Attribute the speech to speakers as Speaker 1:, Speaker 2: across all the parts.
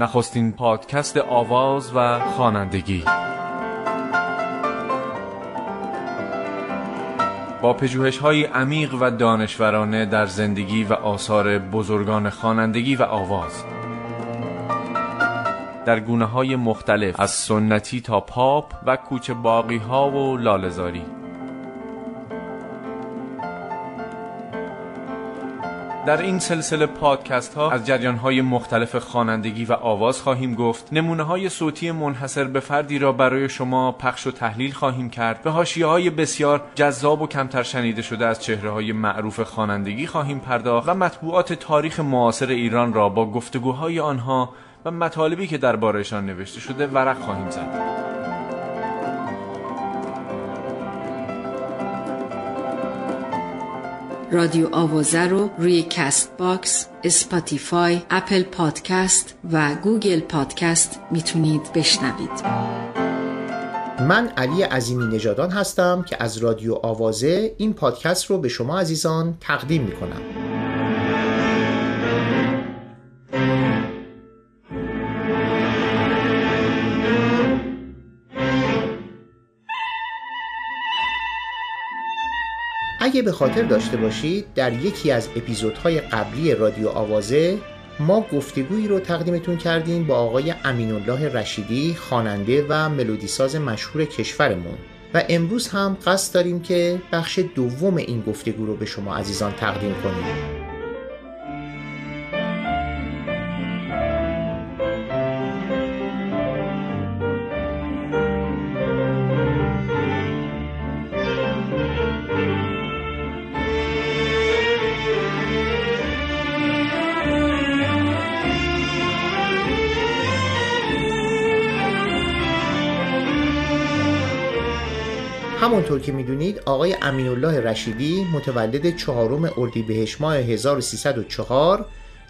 Speaker 1: نخستین پادکست آواز و خوانندگی. با پژوهش های عمیق و دانشورانه در زندگی و آثار بزرگان خوانندگی و آواز. در گونه های مختلف از سنتی تا پاپ و کوچه باقی ها و لالزاری در این سلسله پادکست ها از جریان های مختلف خوانندگی و آواز خواهیم گفت. نمونه های صوتی منحصر به فردی را برای شما پخش و تحلیل خواهیم کرد. به حاشیه های بسیار جذاب و کمتر شنیده شده از چهره های معروف خوانندگی خواهیم پرداخت و مطبوعات تاریخ معاصر ایران را با گفتگوهای آنها و مطالبی که دربارهشان نوشته شده ورق خواهیم زد.
Speaker 2: رادیو آوازه رو روی Castbox، Spotify، Apple Podcast و Google Podcast می‌تونید بشنوید.
Speaker 3: من علی عظیمی نژادان هستم که از رادیو آوازه این پادکست رو به شما عزیزان تقدیم می‌کنم. اگه به خاطر داشته باشید در یکی از اپیزودهای قبلی رادیو آوازه ما گفتگویی رو تقدیمتون کردیم با آقای امین الله رشیدی خواننده و ملودیساز مشهور کشورمون. و امروز هم قصد داریم که بخش دوم این گفتگو رو به شما عزیزان تقدیم کنیم. همونطور که می‌دونید آقای امین الله رشیدی متولد چهارم اردیبهشت ماه 1304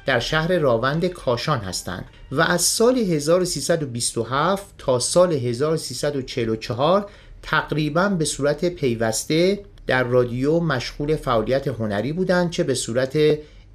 Speaker 3: در شهر راوند کاشان هستند و از سال 1327 تا سال 1344 تقریبا به صورت پیوسته در رادیو مشغول فعالیت هنری بودند چه به صورت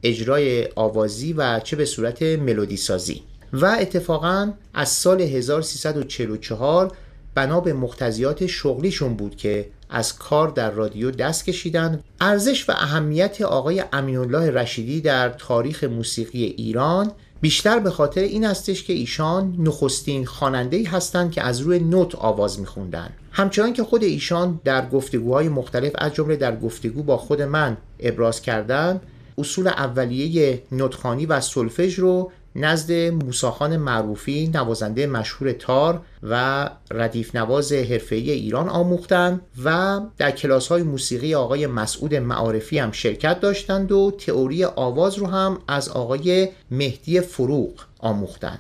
Speaker 3: اجرای آوازی و چه به صورت ملودی سازی و اتفاقا از سال 1344 بنا به مقتضیات شغلیشون بود که از کار در رادیو دست کشیدن. ارزش و اهمیت آقای امین الله رشیدی در تاریخ موسیقی ایران بیشتر به خاطر این هستش که ایشان نخستین خواننده هستند که از روی نوت آواز میخوندن. همچنان که خود ایشان در گفتگوهای مختلف از جمله در گفتگو با خود من ابراز کردند اصول اولیه نوتخانی و سلفژ رو نزد موساخان معروفی نوازنده مشهور تار و ردیف نواز حرفه‌ای ایران آموختند و در کلاس های موسیقی آقای مسعود معارفی هم شرکت داشتند و تئوری آواز رو هم از آقای مهدی فروغ آموختند.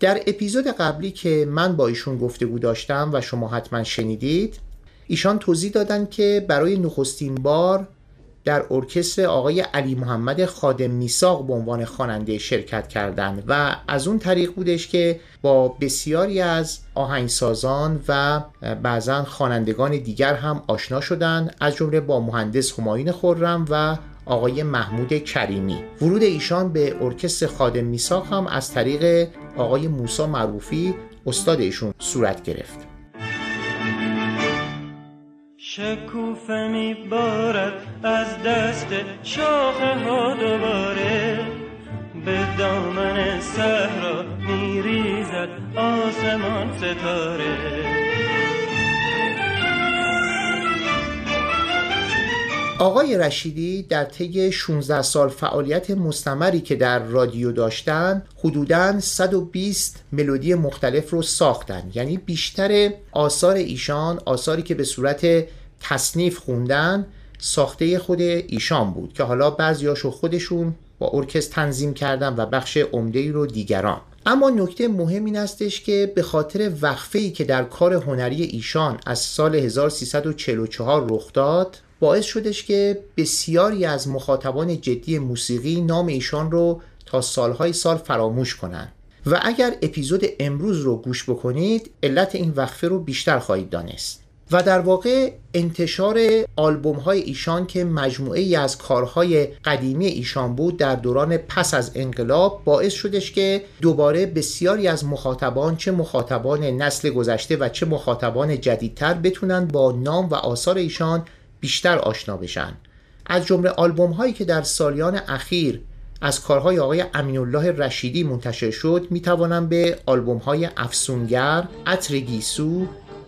Speaker 3: در اپیزود قبلی که من با ایشون گفتگو داشتم و شما حتما شنیدید ایشان توضیح دادند که برای نخستین بار در ارکستر آقای علی محمد خادم میساق به عنوان خواننده شرکت کردند و از اون طریق بودش که با بسیاری از آهنگسازان و بعضا خوانندگان دیگر هم آشنا شدند. از جمله با مهندس همایون خورم و آقای محمود کریمی. ورود ایشان به ارکستر خادم میساق هم از طریق آقای موسا معروفی استاد ایشون صورت گرفت.
Speaker 4: شکوفه میبارد از دست شاخه ها دوباره. به دامن صحرا میریزد آسمان ستاره.
Speaker 3: آقای رشیدی در طی 16 سال فعالیت مستمری که در رادیو داشتن حدوداً 120 ملودی مختلف رو ساختن. یعنی بیشتر آثار ایشان آثاری که به صورت تصنیف خوندن ساخته خود ایشان بود که حالا بعضیاشو خودشون با ارکست تنظیم کردن و بخش عمده رو دیگران. اما نکته مهم این استش که به خاطر وقفه ای که در کار هنری ایشان از سال 1344 رخ داد باعث شدش که بسیاری از مخاطبان جدی موسیقی نام ایشان رو تا سالهای سال فراموش کنند و اگر اپیزود امروز رو گوش بکنید علت این وقفه رو بیشتر خواهید دانست. و در واقع انتشار آلبوم های ایشان که مجموعه ای از کارهای قدیمی ایشان بود در دوران پس از انقلاب باعث شدش که دوباره بسیاری از مخاطبان چه مخاطبان نسل گذشته و چه مخاطبان جدیدتر بتونن با نام و آثار ایشان بیشتر آشنا بشن. از جمله آلبوم هایی که در سالیان اخیر از کارهای آقای امین الله رشیدی منتشر شد می توانم به آلبوم های افسونگر، عطر گیسو،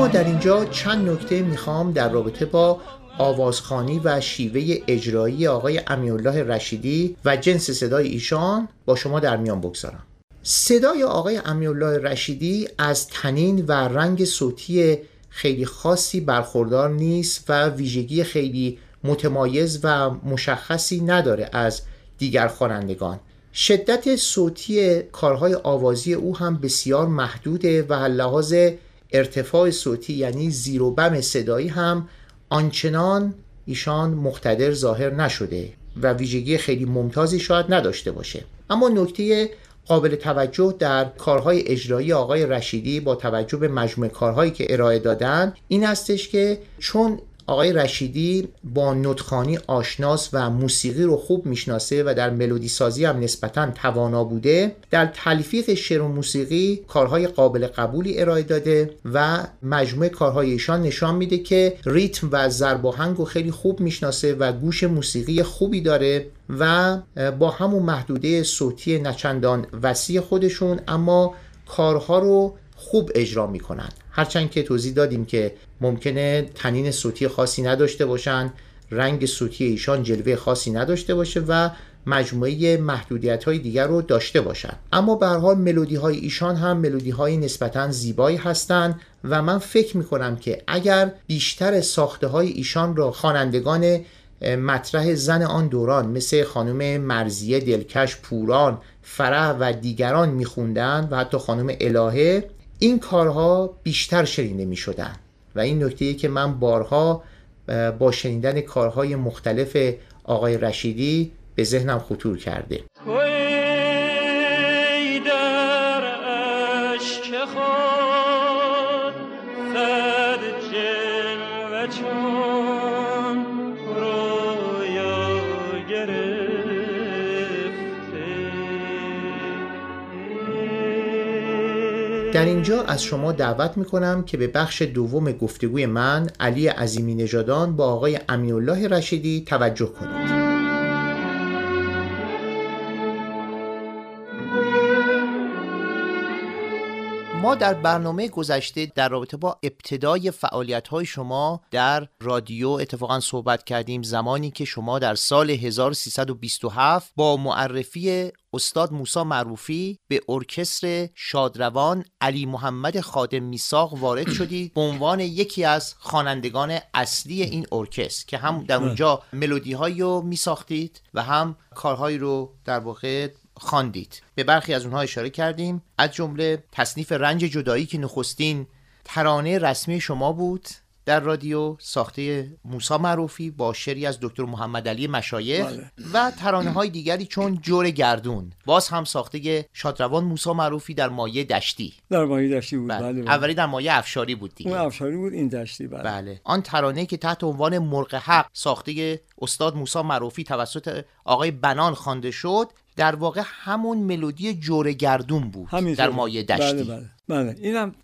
Speaker 3: اما در اینجا چند نکته می‌خوام در رابطه با آوازخانی و شیوه اجرایی آقای امیرالله رشیدی و جنس صدای ایشان با شما در میان بگذارم. صدای آقای امیرالله رشیدی از تنین و رنگ صوتی خیلی خاصی برخوردار نیست و ویژگی خیلی متمایز و مشخصی نداره از دیگر خوانندگان. شدت صوتی کارهای آوازی او هم بسیار محدوده و لحاظ ارتفاع صوتی یعنی زیر و بم صدایی هم آنچنان ایشان مقتدر ظاهر نشده و ویژگی خیلی ممتازی شاید نداشته باشه. اما نکته قابل توجه در کارهای اجرایی آقای رشیدی با توجه به مجموعه کارهایی که ارائه دادن این هستش که چون آقای رشیدی با نوتخانی آشناس و موسیقی رو خوب می‌شناسه و در ملودی سازی هم نسبتا توانا بوده. در تلفیق شعر و موسیقی کارهای قابل قبولی ارائه داده و مجموعه کارهای ایشان نشان میده که ریتم و و رو خیلی خوب می‌شناسه و گوش موسیقی خوبی داره و با همون محدوده صوتی نچندان وسیع خودشون اما کارها رو خوب اجرا می‌کنن هرچند که توضیح دادیم که ممکنه تنین صوتی خاصی نداشته باشن رنگ صوتی ایشان جلوه خاصی نداشته باشه و مجموعه محدودیت های دیگر رو داشته باشن. اما به حال ملودی های ایشان هم ملودی های نسبتا زیبایی هستند و من فکر می کنم که اگر بیشتر ساخته های ایشان را خوانندگان مطرح زن آن دوران مثل خانم مرزیه دلکش پوران فرح و دیگران میخوندن و حتی خانم الهه این کارها بیشتر شنیده می شدن و این نکته که من بارها با شنیدن کارهای مختلف آقای رشیدی به ذهنم خطور کرده. در اینجا از شما دعوت می‌کنم که به بخش دوم گفتگوی من علی عظیمی نژادان با آقای الله رشیدی توجه کنید. ما در برنامه گذشته در رابطه با ابتدای فعالیت های شما در رادیو اتفاقا صحبت کردیم زمانی که شما در سال 1327 با معرفی استاد موسا معروفی به ارکستر شادروان علی محمد خادم میساق وارد شدید به عنوان یکی از خوانندگان اصلی این ارکستر که هم در اونجا ملودی هایی رو میساختید و هم کارهایی رو در واقع خواندید. به برخی از اونها اشاره کردیم. از جمله تصنیف رنج جدایی که نخستین ترانه رسمی شما بود. در رادیو ساخته موسا معروفی با شعری از دکتر محمد علی مشایخ بله. و ترانه های دیگری چون جور گردون باز هم ساخته شادروان موسا معروفی در مایه دشتی
Speaker 5: در مایه دشتی بود بله. بله.
Speaker 3: اولی در مایه افشاری بود دیگه
Speaker 5: اون افشاری بود این دشتی بله.
Speaker 3: بله آن ترانه که تحت عنوان مرغ حق ساخته استاد موسا معروفی توسط آقای بنان خوانده شد در واقع همون ملودی جور گردون بود در مایه دشتی.
Speaker 5: بله بله, بله. اینم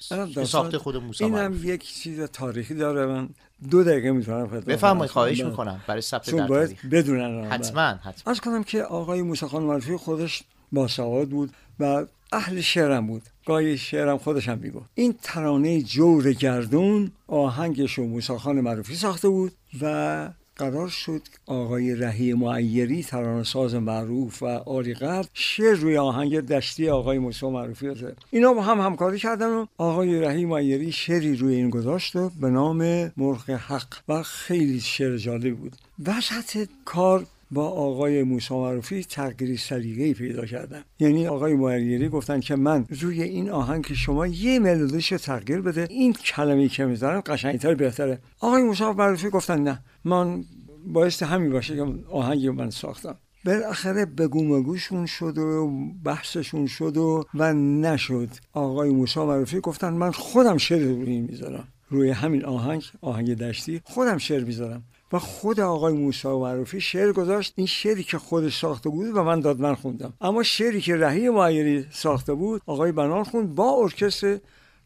Speaker 3: ساخت خود موسی
Speaker 5: اینم یک چیز تاریخی داره. من دو دقیقه می‌تونم خدمت
Speaker 3: بفرمایید خواهش بله. می‌کنم. برای ثبت در
Speaker 5: باید بدونن
Speaker 3: حتما حتما.
Speaker 5: از کنم که آقای موسی خان معروفی خودش با سواد بود و اهل شعرم بود. گاهی شعرم خودش هم می‌گفت. این ترانه جور گردون آهنگش و موسی خان معروفی ساخته بود و قرار شد آقای رهی معیری ترانه‌ساز معروف و قدر شعر روی آهنگ دشتی آقای موسی معروفی بزنه اینا با هم همکاری کردن و آقای رهی معیری شعری روی این گذاشت و به نام مرغ حق و خیلی شعر جالب بود. وسط کار با آقای موسی معروفی تغییر سلیقه‌ای پیدا کردم یعنی آقای معیری گفتن که من روی این آهنگ که شما یه ملودیش تغییر بده این کلمه‌ای که می‌ذارم قشنگتر بهتره. آقای موسی معروفی گفتن نه من باعث همین باشه که آهنگی من ساختم. بالاخره بگو مگوشون شد و بحثشون شد و و نشد. آقای موسی معروفی گفتن من خودم شعر روی می‌ذارم. روی همین آهنگ آهنگ دشتی خودم شعر می‌ذارم. و خود آقای موسی معروفی شعر گذاشت. این شعری که خودش ساخته بود و من داد من خوندم. اما شعری که رهی معیری ساخته بود آقای بنان خوند با ارکستر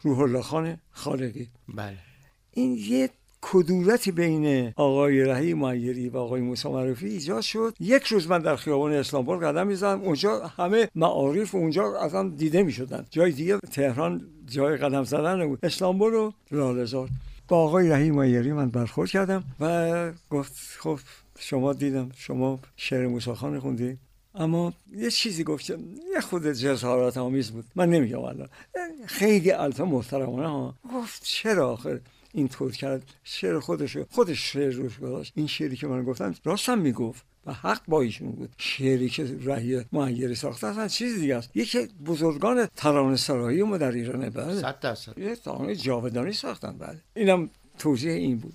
Speaker 5: روح الله خان خالقی.
Speaker 3: بله.
Speaker 5: این یه کدورتی بین آقای رهی معیری و آقای موسی معروفی ایجاد شد. یک روز من در خیابان اسلامبول قدم می‌زدم. اونجا همه معارف اونجا اصلا دیده می‌شدن. جای دیگه تهران جای قدم زدن بود اسلامبول و لاله‌زار. با آقای رهی معیری من برخورد کردم و گفت خب شما دیدم شما شعر موسی خان خوندی. اما یه چیزی گفت یه خود جزارات آمیز بود. من نمیگم الان. خیلی البته محترمانه ها. گفت چرا آخر این طور کرد. شعر خودشو خودش شعر روش گذاشت. این شعری که من گفتم راستم می‌گفت و حق با ایشون بود. شعری که رهی معیری ساخته اصلا چیز دیگه است. یکی بزرگان ترانه سرایی ما در ایرانه بله.
Speaker 3: صد درصد.
Speaker 5: یه ترانه جاودانی ساختن بله. اینم توضیح این بود.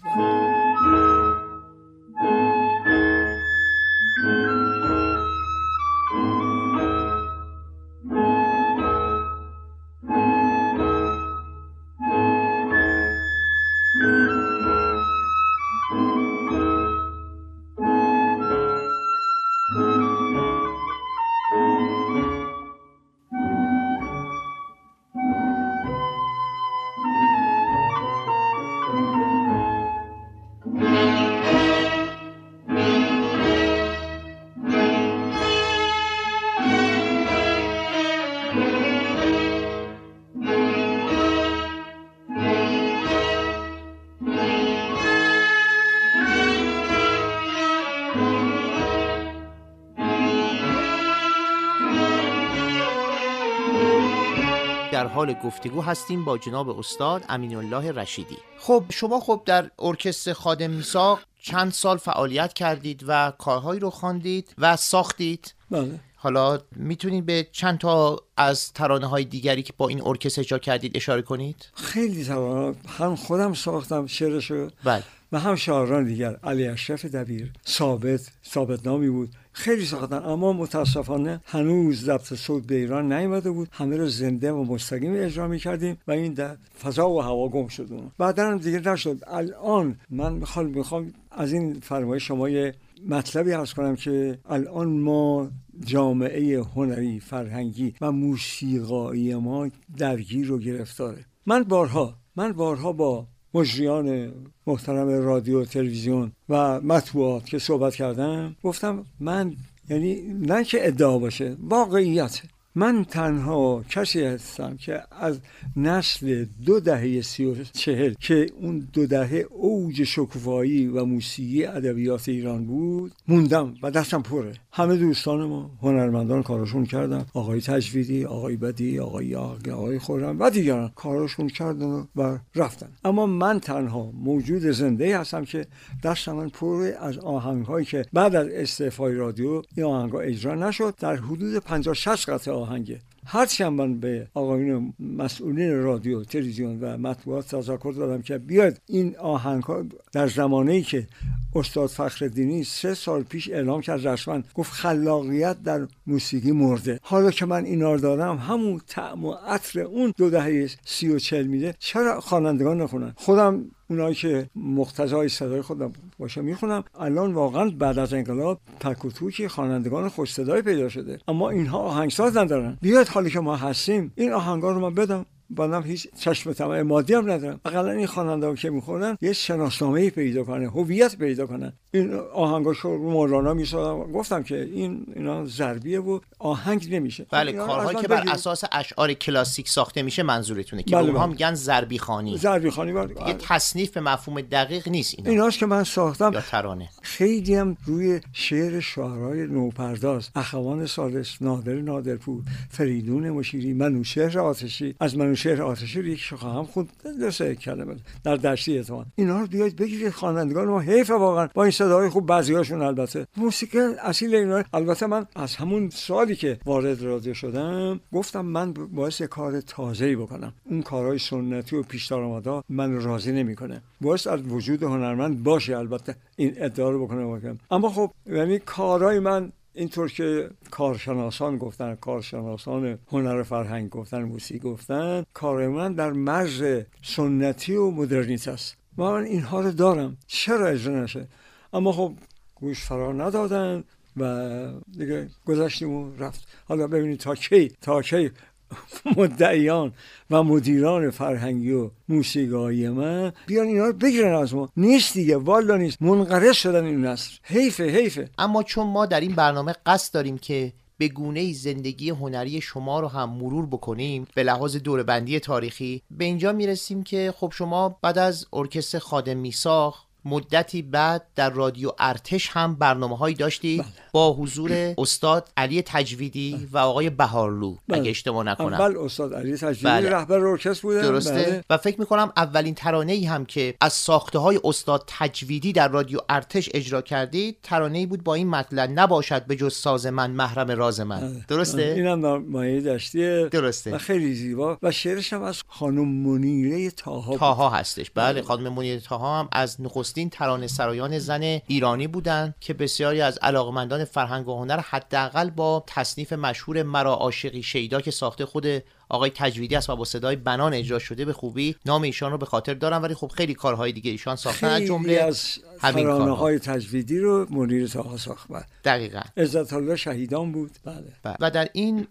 Speaker 3: گفتگو هستیم با جناب استاد امین الله رشیدی. خب شما خب در ارکستر خادم میساق چند سال فعالیت کردید و کارهایی رو خواندید و ساختید.
Speaker 5: بله.
Speaker 3: حالا می‌تونید به چند تا از ترانه های دیگری که با این ارکستر اجرا کردید اشاره کنید؟
Speaker 5: خیلی ترانه هم خودم ساختم شعرشو.
Speaker 3: بله.
Speaker 5: و هم شاعران دیگر علی اشرف دبیر ثابت ثابت نامی بود. خیلی ساختن اما متاسفانه هنوز ضبط صوت به ایران نیامده بود. همه رو زنده و مستقیم اجرا می‌کردیم و این در فضا و هوا گم شد. اون بعدا هم دیگه نشد. الان من می‌خوام می‌خوام از این فرمایش شما یه مطلبی عرض کنم که الان ما جامعه هنری فرهنگی و موسیقایی ما درگیر و گرفتاره. من بارها من بارها با مجریان محترم رادیو تلویزیون و مطبوعات که صحبت کردم گفتم من یعنی نه که ادعا باشه واقعیت. من تنها کسی هستم که از نسل دو دهه سی و چهل که اون دو دهه اوج شکوفایی و موسیقی ادبیات ایران بود موندم و دستم پره. همه دوستان ما هنرمندان کارشون کردن. آقای تجویدی آقای بدی آقای یاغی آقای خورم و دیگران کارشون کردن و رفتن. اما من تنها موجود زنده هستم که دست من پر از آهنگ هایی که بعد از استعفای رادیو این آهنگ ها اجرا نشد. در حدود 50 60 قطعه آهنگه هرچی هم من به آقایون مسئولین رادیو تلویزیون و مطبوعات تذکر دادم که بیاد این آهنگ در زمانی که استاد فخر سه سال پیش اعلام کرد رسما گفت خلاقیت در موسیقی مرده. حالا که من اینا رو دارم همون طعم و عطر اون دو دهه سی و چل میده چرا خوانندگان نخونن؟ خودم اونایی که مقتضای صدای خودم باشه می‌خونم. الان واقعا بعد از انقلاب تک و خوانندگان خوش صدای پیدا شده. اما اینها آهنگساز ندارن بیاید حالی که ما هستیم. این آهنگا رو من بدم. بنام هیچ چشم طمع مادی هم ندارم. اقلا این خواننده که می‌خونن یه شناسنامه پیدا کنه هویت پیدا کنن. این آهنگاشو رو مولانا می‌سازم گفتم که این اینا ضربیه و آهنگ نمیشه.
Speaker 3: بله کارهایی که بر. اساس اشعار کلاسیک ساخته میشه منظورتونه که
Speaker 5: بله،
Speaker 3: اونها
Speaker 5: بله.
Speaker 3: میگن ضربی خانی
Speaker 5: ضربی خانی بله.
Speaker 3: یه تصنیف به مفهوم دقیق نیست اینا.
Speaker 5: ایناست که من ساختم.
Speaker 3: یا ترانه.
Speaker 5: خیلی هم روی شعر شاعرای نوپرداز اخوان سالس نادر نادرپور فریدون مشیری منوشهر آتشی از منوشهر آتشی یک خواهم خود دو سه کلمه. در دشتی اعتماد. اینا رو بیاید بگیرید خوانندگان ما حیف واقعا. با این صداهای خوب بعضیاشون البته. موسیقی اصیل اینا. البته من از همون سالی که وارد رادیو شدم گفتم من باعث کار تازه‌ای بکنم. اون کارهای سنتی و پیش درآمدا من راضی نمی‌کنه. باعث از وجود هنرمند باشه البته. این ادعا رو بکنه اما خب یعنی کارهای من اینطور که کارشناسان گفتن کارشناسان هنر فرهنگ گفتن موسیقی گفتن کار من در مرز سنتی و مدرنیته است. من اینها رو دارم. چرا اجرا نشه؟ اما خب گوش فرا ندادن و دیگه گذشتیم و رفت. حالا ببینید تا کی تا کی مدعیان و مدیران فرهنگی و موسیقایی من بیان اینا رو بگیرن از ما. نیست دیگه والا نیست. منقرض شدن این نسل. حیفه حیفه.
Speaker 3: اما چون ما در این برنامه قصد داریم که به گونه زندگی هنری شما رو هم مرور بکنیم به لحاظ دوربندی تاریخی به اینجا می‌رسیم که خب شما بعد از ارکستر خادم میساخ مدتی بعد در رادیو ارتش هم برنامه هایی داشتید با حضور استاد علی تجویدی و آقای بهارلو
Speaker 5: بله.
Speaker 3: اگه اشتباه نکنم
Speaker 5: اول استاد علی تجویدی
Speaker 3: بله.
Speaker 5: رهبر ارکستر بودن
Speaker 3: درسته
Speaker 5: بله.
Speaker 3: و فکر می‌کنم اولین ترانه ای هم که از ساخته های استاد تجویدی در رادیو ارتش اجرا کردید ترانه ای بود با این مطلب نباشد به جز ساز من محرم راز من درسته
Speaker 5: اینم در مایه دشتیه
Speaker 3: درسته.
Speaker 5: و خیلی زیبا و شعرش هم از خانم منیره تاها.
Speaker 3: تاها هستش بله خانم منیر تاها هم از نخستین ترانه سرایان زن ایرانی بودند که بسیاری از علاقمندان فرهنگ و هنر حداقل با تصنیف مشهور مرا عاشقی شیدا که ساخته خود آقای تجویدی است و با صدای بنان اجرا شده به خوبی. نام ایشان رو به خاطر دارم ولی خب خیلی کارهای دیگه ایشان ساختن. از جمله
Speaker 5: از
Speaker 3: همین
Speaker 5: های تجویدی رو منیر تاها ساخت. بله.
Speaker 3: دقیقا.
Speaker 5: عزت الله شهیدان بود. بله.
Speaker 3: و در این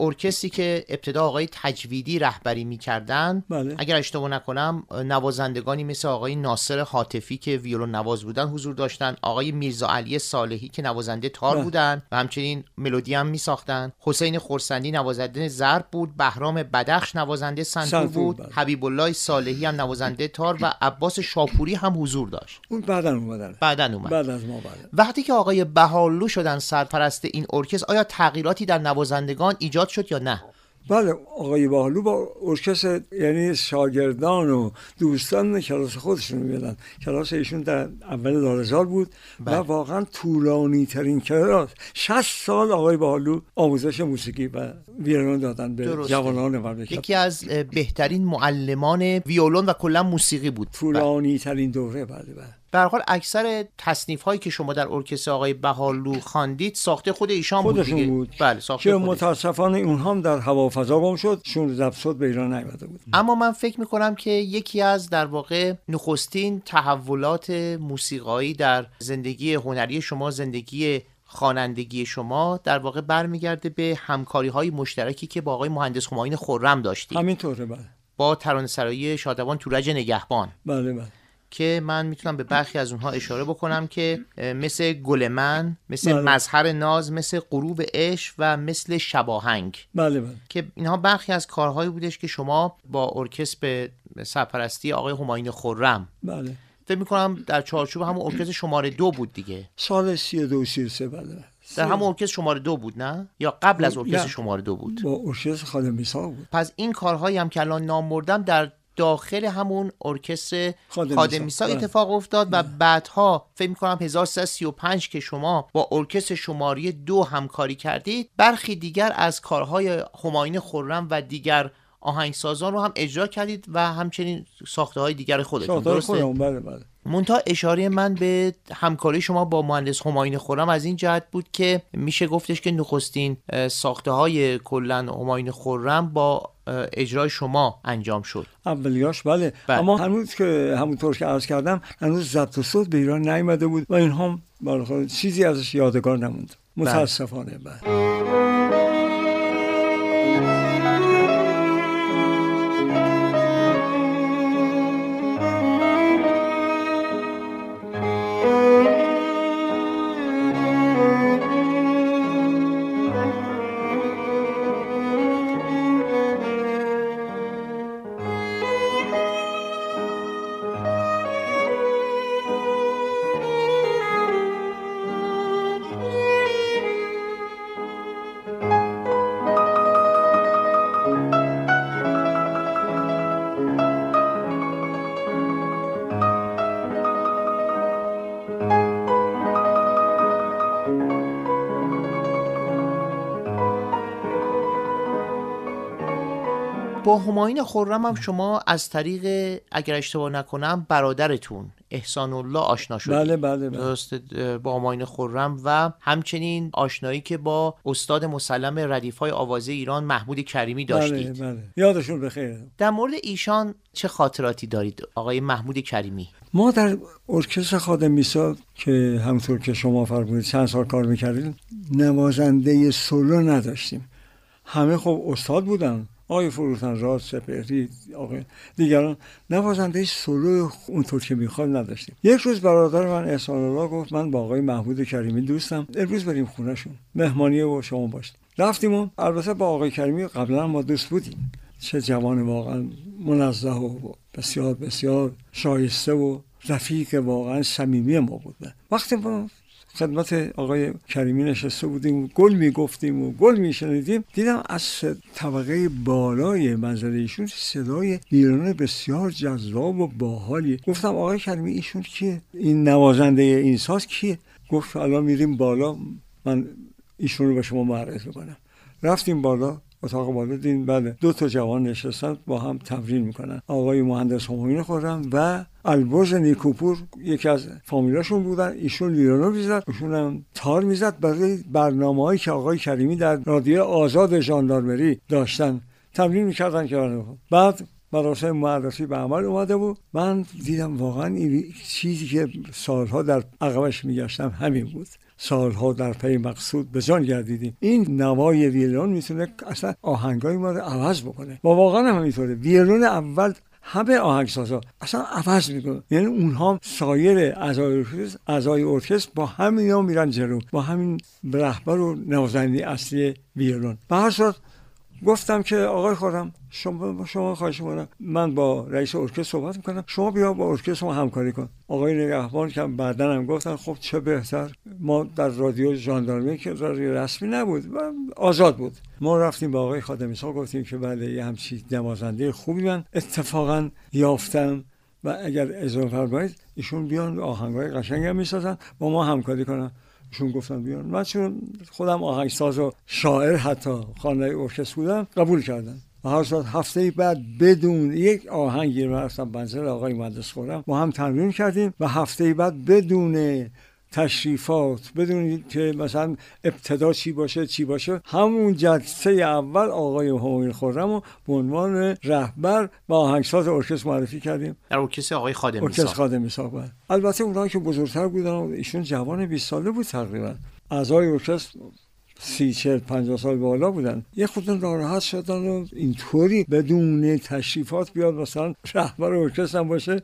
Speaker 3: ارکستری که ابتدا آقای تجویدی رهبری می‌کردن
Speaker 5: بله.
Speaker 3: اگر اشتباه نکنم نوازندگانی مثل آقای ناصر حاطفی که ویولون نواز بودن حضور داشتن آقای میرزا علی صالحی که نوازنده تار
Speaker 5: بله.
Speaker 3: بودن و همچنین ملودی هم میساختن. حسین خورسندی نوازنده ضرب بود بهرام بدخش نوازنده سنتور بود
Speaker 5: بله.
Speaker 3: حبیب الله صالحی هم نوازنده تار و عباس شاپوری هم حضور داشت.
Speaker 5: اون بعدا اومدن.
Speaker 3: بعدا اومد.
Speaker 5: بعد از ما بعد
Speaker 3: وقتی که آقای بهارلو شدن سرپرست این ارکستر آیا تغییراتی در نوازندگان ایجاد شد یا نه؟
Speaker 5: بله آقای باهلو با ارکستر یعنی شاگردان و دوستان کلاس خودشون میدن کلاس ایشون در اول لالزار بود
Speaker 3: بله.
Speaker 5: و واقعا طولانی ترین کلاس 60 سال آقای باهلو آموزش موسیقی و ویولون دادن به
Speaker 3: درسته.
Speaker 5: جوانان مملکت
Speaker 3: یکی از بهترین معلمان ویولون و کلا موسیقی بود بله.
Speaker 5: طولانی ترین دوره بله بله
Speaker 3: به حال اکثر تصنیف هایی که شما در ارکستر آقای بهارلو خواندید ساخته خود ایشان بود دیگه.
Speaker 5: بود.
Speaker 3: بله
Speaker 5: که
Speaker 3: ساخته خودش.
Speaker 5: متاسفانه اونها هم در هوافضا گم شد 16 صد به ایران نیامده بود.
Speaker 3: اما من فکر می‌کنم که یکی از در واقع نخستین تحولات موسیقایی در زندگی هنری شما زندگی خوانندگی شما در واقع برمیگرده به همکاری های مشترکی که با آقای مهندس هماین خرم داشتید.
Speaker 5: همینطوره بله.
Speaker 3: با ترانه سرایی شادوان تورج نگهبان.
Speaker 5: بله بله.
Speaker 3: که من می‌تونم به برخی از اونها اشاره بکنم که مثل گل من مثل
Speaker 5: بله.
Speaker 3: مظهر ناز مثل غروب عشق و مثل شباهنگ.
Speaker 5: بله بله.
Speaker 3: که اینها برخی از کارهایی بودش که شما با ارکستر به سرپرستی آقای هماین خرم.
Speaker 5: بله.
Speaker 3: فکر می‌کنم در چارچوب همون ارکستر شماره دو بود دیگه.
Speaker 5: سال 32 33 بله.
Speaker 3: در همون ارکستر شماره دو بود نه؟ یا قبل از ارکستر. شماره دو بود؟
Speaker 5: با ارکستر خادم بود.
Speaker 3: پس این کارهایی هم که الان نام بردم در داخل همون ارکستر
Speaker 5: خادم
Speaker 3: خادم
Speaker 5: میسا.
Speaker 3: میسا
Speaker 5: بله.
Speaker 3: اتفاق افتاد و بعدها فکر می‌کنم 1335 که شما با ارکستر شماره دو همکاری کردید برخی دیگر از کارهای هماین خرم و دیگر آهنگسازان رو هم اجرا کردید و همچنین ساخته های دیگر خودتون درسته؟
Speaker 5: خودم بله بله
Speaker 3: منتها اشاره من به همکاری شما با مهندس هماین خرم از این جهت بود که میشه گفتش که نخستین ساخته های کلا هماین خرم با اجرای شما انجام شد
Speaker 5: اولیاش بله.
Speaker 3: بله.
Speaker 5: اما هنوز که همونطور که عرض کردم هنوز ضبط و صوت به ایران نیامده بود و این هم چیزی ازش یادگار نموند متاسفانه بله
Speaker 3: با هماین خرم هم شما از طریق اگر اشتباه نکنم برادرتون احسان الله آشنا شدید.
Speaker 5: بله بله بله.
Speaker 3: درسته با هماین خرم و همچنین آشنایی که با استاد مسلم ردیف های آوازه ایران محمود کریمی
Speaker 5: بله
Speaker 3: داشتید.
Speaker 5: بله. یادشون بخیر.
Speaker 3: در مورد ایشان چه خاطراتی دارید آقای محمود کریمی؟
Speaker 5: ما در ارکستر خادم میسا که همطور که شما فرمودید چند سال کار می‌کردیم نوازنده سولو نداشتیم. همه خب استاد بودن. آقای فروتن راز سپهری آقای دیگران نوازنده سولو اونطور که می‌خواد نداشتیم. یک روز برادر من احسان الله گفت من با آقای محمود کریمی دوستم امروز بریم خونهشون. مهمانی و شما باشید. رفتیم و البته با آقای کریمی قبلا ما دوست بودیم. چه جوان واقعا منزه و بسیار بسیار شایسته و رفیق واقعا صمیمی ما بود. وقتی ما خدمت آقای کریمی نشسته بودیم و گل می‌گفتیم و گل میشنیدیم. دیدم از طبقه بالای منزل ایشون صدای ویولون بسیار جذاب و باحالی. گفتم آقای کریمی ایشون کیه؟ این نوازنده این ساز کیه؟ گفت الان میریم بالا من ایشون رو به شما معرفی کنم رفتیم بالا اتاق بالا دیدیم بله دو تا جوان نشستن با هم تمرین می‌کنن. آقای مهندس هماین خورم و البرز نیکوپور یکی از فامیلاشون بودن ایشون لیونو می‌زد ایشون هم تار می‌زد. برای برنامه هایی که آقای کریمی در رادیو آزاد ژاندارمری داشتن تمرین می‌کردن که بعد مراسم معرفی به عمل اومده بود. من دیدم واقعا این چیزی که سالها در عقبش میگشتم همین بود. سالها در پی مقصود به جان گردیدیم. این نوای ویلون می‌تونه اصلا آهنگای ما رو عوض بکنه. و واقعا هم همینطوره. ویلون اول همه آهنگسازا اصلا عوض می‌کنه. یعنی اونها سایر اعضای ارکستر اعضای ارکستر با همینا میرن جلو با همین رهبر و نوازنده اصلی ویولون به هر صورت گفتم که آقای خورم شما شما خواهش می‌کنم. من با رئیس ارکستر صحبت می‌کنم. شما بیا با ارکستر ما همکاری کن. آقای نگهبان که بعدا هم گفتن خب چه بهتر. ما در رادیو ژاندارمری که رادیو رسمی نبود و آزاد بود. ما رفتیم با آقای خادمی گفتیم که بله یه همچی نوازنده خوبی من اتفاقا یافتم و اگر اجازه فرمایید ایشون بیان آهنگای قشنگ هم می‌سازن با ما همکاری کنن. ایشون گفتن بیان. من چون خودم آهنگساز و شاعر حتی خانه ارکستر بودم قبول کردن و هر صورت هفته بعد بدون یک آهنگی رو رفتم بنزل آقای مهندس خورم با هم تمرین کردیم و هفته بعد بدون تشریفات. بدون که مثلا ابتدا چی باشه چی باشه. همون جلسه اول آقای همایون خرم رو به عنوان رهبر و آهنگساز ارکستر معرفی کردیم.
Speaker 3: در ارکستر آقای خادم
Speaker 5: ارکستر
Speaker 3: میسا
Speaker 5: خادم میساق بود البته اونها که بزرگتر بودن ایشون جوان 20 ساله بود تقریبا. اعضای ارکستر سی چل پنجاه سال بالا بودن. یه خود ناراحت شدن و اینطوری بدون تشریفات بیاد مثلا رهبر ارکستر باشه.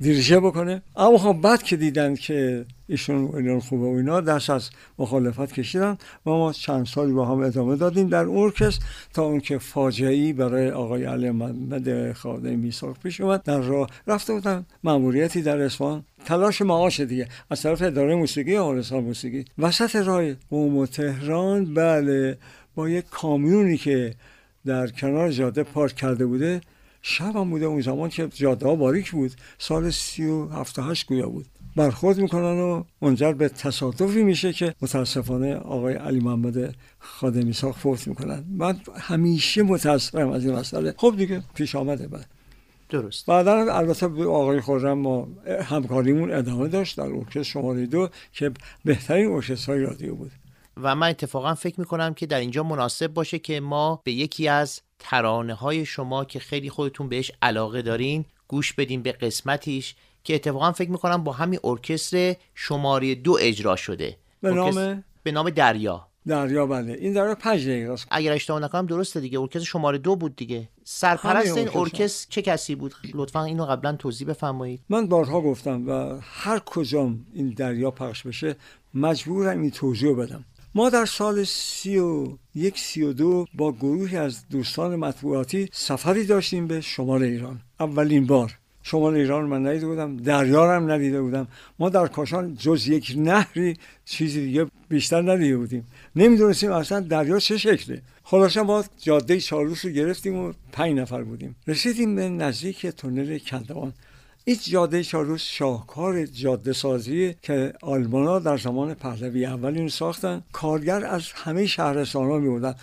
Speaker 5: دیریژه بکنه. اما خب بعد که دیدن که ایشون ایران خوبه و اینا دست از مخالفت کشیدن و ما چند سالی با هم ادامه دادیم در ارکستر تا اون که فاجعی برای آقای علی محمد خادم میساق پیش اومد. در راه رفته بودن. مأموریتی در اصفهان. تلاش معاش دیگه. از طرف اداره موسیقی آرستان موسیقی. وسط راه قوم و تهران بله با یک کامیونی که در کنار جاده پارک کرده بوده شب هم بوده اون زمان که جاده ها باریک بود. سال سی و هفت هشت گویا بود. برخورد می‌کنن و منجر به تصادفی میشه که متاسفانه آقای علی محمد خادمی ساخت فوت می‌کنن. من همیشه متاسفم از این مسئله. خب دیگه پیش آمده بعد.
Speaker 3: درست.
Speaker 5: بعدا البته به آقای خورم ما همکاریمون ادامه داشت در ارکستر شماره دو که بهترین ارکسترهای رادیو بود.
Speaker 3: و من اتفاقا فکر می‌کنم که در اینجا مناسب باشه که ما به یکی از ترانه های شما که خیلی خودتون بهش علاقه دارین گوش بدیم به قسمتیش که اتفاقا فکر می‌کنم با همین ارکستر شماره دو اجرا شده.
Speaker 5: به نام؟
Speaker 3: به نام دریا.
Speaker 5: دریا بله. این در پنج دقیقه است.
Speaker 3: اگر اشتباه نکنم درسته دیگه. ارکستر شماره دو بود دیگه. سرپرست این
Speaker 5: ارکستر.
Speaker 3: چه کسی بود؟ لطفا اینو قبلا توضیح بفرمایید.
Speaker 5: من بارها گفتم و هر کجام این دریا پخش بشه مجبورم این توضیح بدم. ما در سال سی و یک سی و دو با گروهی از دوستان مطبوعاتی سفری داشتیم به شمال ایران. اولین بار شمال ایران من ندیده بودم دریا هم ندیده بودم. ما در کاشان جز یک نهری چیزی دیگه بیشتر ندیده بودیم. نمی‌دونستیم اصلا دریا چه شکله. خلاصه ما جاده چالوس رو گرفتیم و پنج نفر بودیم. رسیدیم به نزدیک تونل کندوان این جاده چالوس شاهکار جاده سازی که آلمان ها در زمان پهلوی اول اینو ساختن. کارگر از همه شهرستان ها می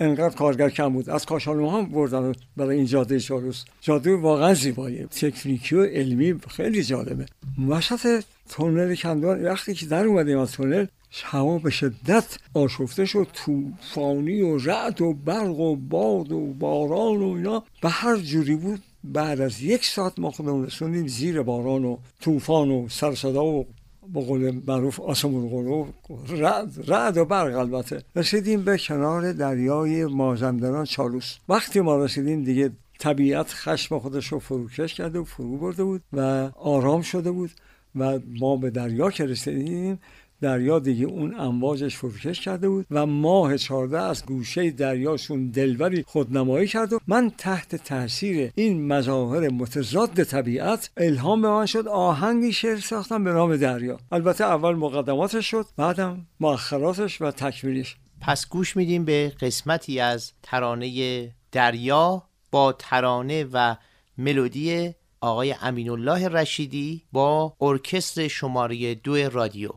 Speaker 5: انقدر کارگر کم بود. از کاشانو هم بردن برای این جاده چالوس جاده واقعا زیباییه تکنیکی و علمی خیلی جالبه. وسط تونل کندوان وقتی که در اومدیم از تونل هوا به شدت آشفته شد. طوفانی و رعد و برق و باد و باران و اینا. به هر جوری بود بعد از یک ساعت ما خودمون رسوندیم زیر باران و طوفان و سرصدا و با قول معروف آسمون قلو رعد, رعد و برق البته. رسیدیم به کنار دریای مازندران چالوس. وقتی ما رسیدیم دیگه طبیعت خشم خودش رو فروکش کرده و فرو برده بود و آرام شده بود و ما به دریا که رسیدیم دریا دیگه اون امواجش فروکش کرده بود و ماه چارده از گوشه دریاشون دلبری خودنمایی کرد و من تحت تاثیر این مظاهر متضاد طبیعت الهام به من شد آهنگی شعر ساختم به نام دریا. البته اول مقدماتش شد بعدم مؤخراتش و تکمیلش.
Speaker 4: پس گوش میدیم به قسمتی از ترانه دریا با ترانه و ملودی آقای امین الله رشیدی با ارکستر شماره دو رادیو.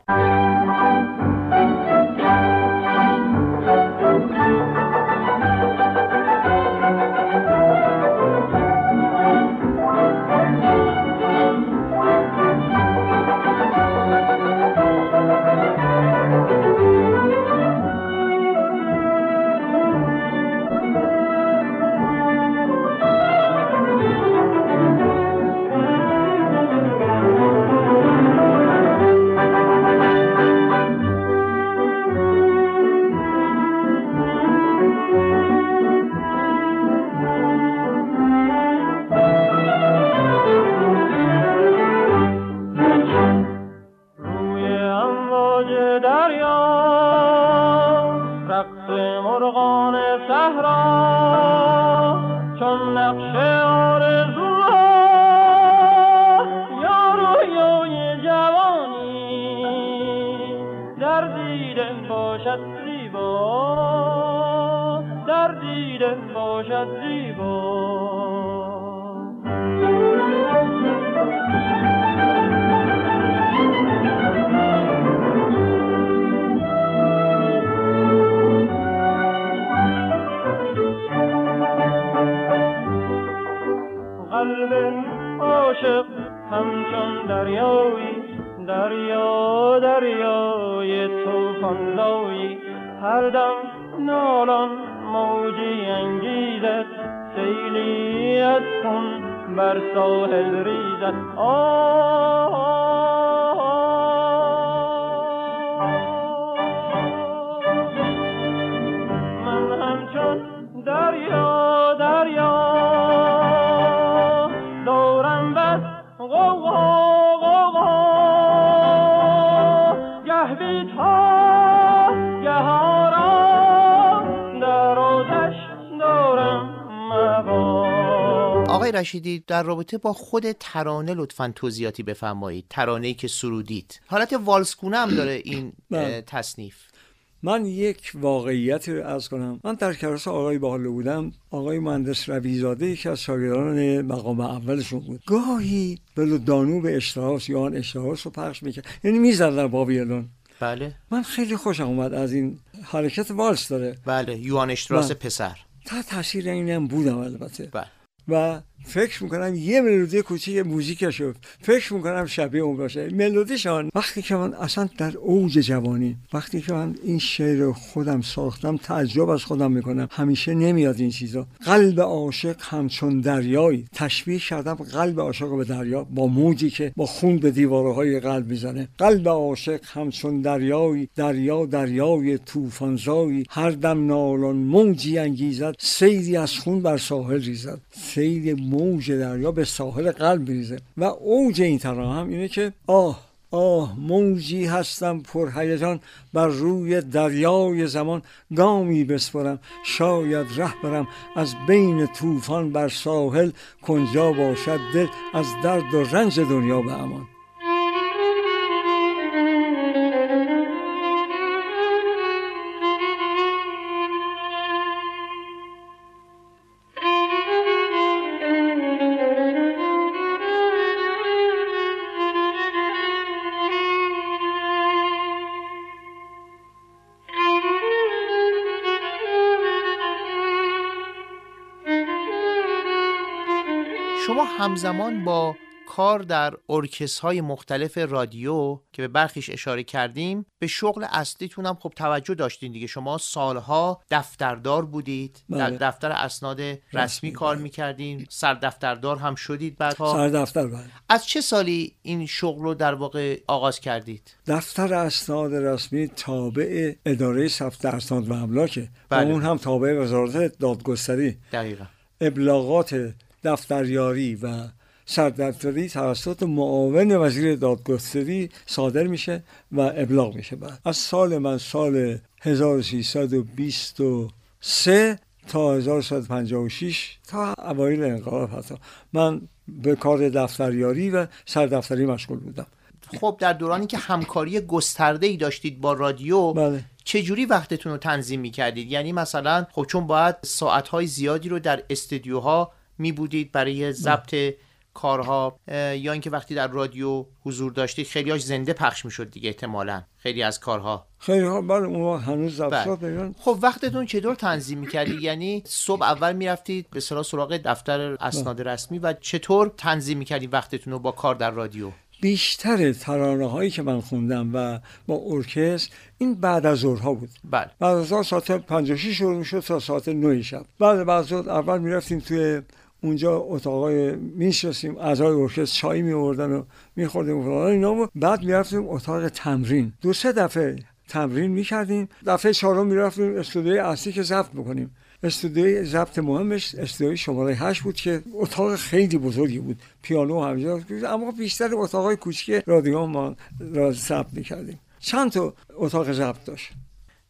Speaker 4: باشد زیبا در دیدن باشد زیبا. قلب عاشق همچون دریایی دریا دریا. هر دم نالان موجی انگیزد سیلی از بر ساحل ریزد. آه رشیدی در رابطه با خود ترانه لطفا توضیحاتی بفرمایید. ترانه‌ای که سرودید. حالت والسکونه هم داره این بله. تصنیف.
Speaker 5: من یک واقعیتی رو از کنم. من در کلاس آقای باحاله بودم. آقای مهندس رویزاده که از شاگردان مقام اولشون بود. گاهی به دانو به اشتراس یا آن اشتراس رو پخش می‌کرد. یعنی می‌زد در ویلون.
Speaker 4: بله.
Speaker 5: من خیلی خوشم اومد از این حرکت والس داره.
Speaker 4: بله. یوان اشتراس بله. پسر.
Speaker 5: تا تاثیر اینم بودم البته.
Speaker 4: بله.
Speaker 5: و فکر می‌کنم یه ملودی کوچیک موزیکشو فکر می‌کنم شبیه اون باشه. ملودیشان وقتی که من اصلا در اوج جوانی وقتی که من این شعر خودم ساختم تعجب از خودم می‌کنم. همیشه نمیاد این چیزا. قلب عاشق همچون دریایی. تشبیه کردم قلب عاشق به دریا با موجی که با خون به دیوارهای قلب می‌زنه. قلب عاشق همچون دریایی دریا دریای طوفانزایی. هر دم نالان موجی انگیزد سیدی از خون بر ساحل ریزد. سید موج دریا به ساحل قلب میریزه. و اوج این ترانه هم اینه که آه آه موجی هستم پرهیجان بر روی دریای زمان. گامی بسپرم شاید ره برم از بین طوفان بر ساحل. کنجا باشد دل از درد و رنج دنیا به امان.
Speaker 3: همزمان با کار در ارکست های مختلف رادیو که به برخیش اشاره کردیم به شغل اصلیتون هم خب توجه داشتین دیگه. شما سالها دفتردار بودید. در
Speaker 5: بله.
Speaker 3: دفتر اسناد رسمی کار می‌کردین. سردفتردار هم شدید بعدها.
Speaker 5: سر دفتر بله.
Speaker 3: از چه سالی این شغل رو در واقع آغاز کردید؟
Speaker 5: دفتر اسناد رسمی تابع اداره ثبت اسناد و املاکه.
Speaker 3: بله.
Speaker 5: و اون هم تابع وزارت دادگستری.
Speaker 3: دقیقا.
Speaker 5: ابلاغات دفتریاری و سردفتری توسط معاون وزیر دادگستری صادر میشه و ابلاغ میشه. بعد از سال من سال 1323 تا 1356 تا اوایل انقلاب حتی من به کار دفتریاری و سردفتری مشغول بودم.
Speaker 3: خب در دورانی که همکاری گسترده ای داشتید با رادیو
Speaker 5: بله.
Speaker 3: چجوری وقتتون رو تنظیم می‌کردید؟ یعنی مثلا خب چون باید ساعتهای زیادی رو در استدیوها می بودید برای ضبط کارها یا اینکه وقتی در رادیو حضور داشتید خیلیاش زنده پخش می‌شد دیگه احتمالا. خیلی از کارها.
Speaker 5: خیلی ها بله. اون هنوز
Speaker 3: بله. خب وقتتون چطور تنظیم می‌کردید؟ یعنی صبح اول می‌رفتید به صلاح سراغ دفتر اسناد رسمی و چطور تنظیم می‌کردید وقتتون رو با کار در رادیو؟
Speaker 5: بیشتر ترانه هایی که من خوندم و با ارکستر این بعد از ظهرها بود.
Speaker 3: بله.
Speaker 5: بعد از ظهر ساعت 56 شروع می‌شد تا ساعت 9 شب. بعد بعد از ظهر اول می‌رفتیم توی اونجا اتاقای میشستیم اعضای ارکستر چای می آوردن و میخوردیم و فلان اینا. و بعد می‌رفتیم اتاق تمرین. دو سه دفعه تمرین می‌کردیم. دفعه چهارم می‌رفتیم استودیوی اصلی که ضبط بکنیم. استودیوی ضبط مهمش استودیوی شماره 8 بود که اتاق خیلی بزرگی بود. پیانو همینجا بود. اما بیشتر اتاقای کوچیک رادیو ما را ضبط می‌کردیم. چند تا اتاق ضبط داشت؟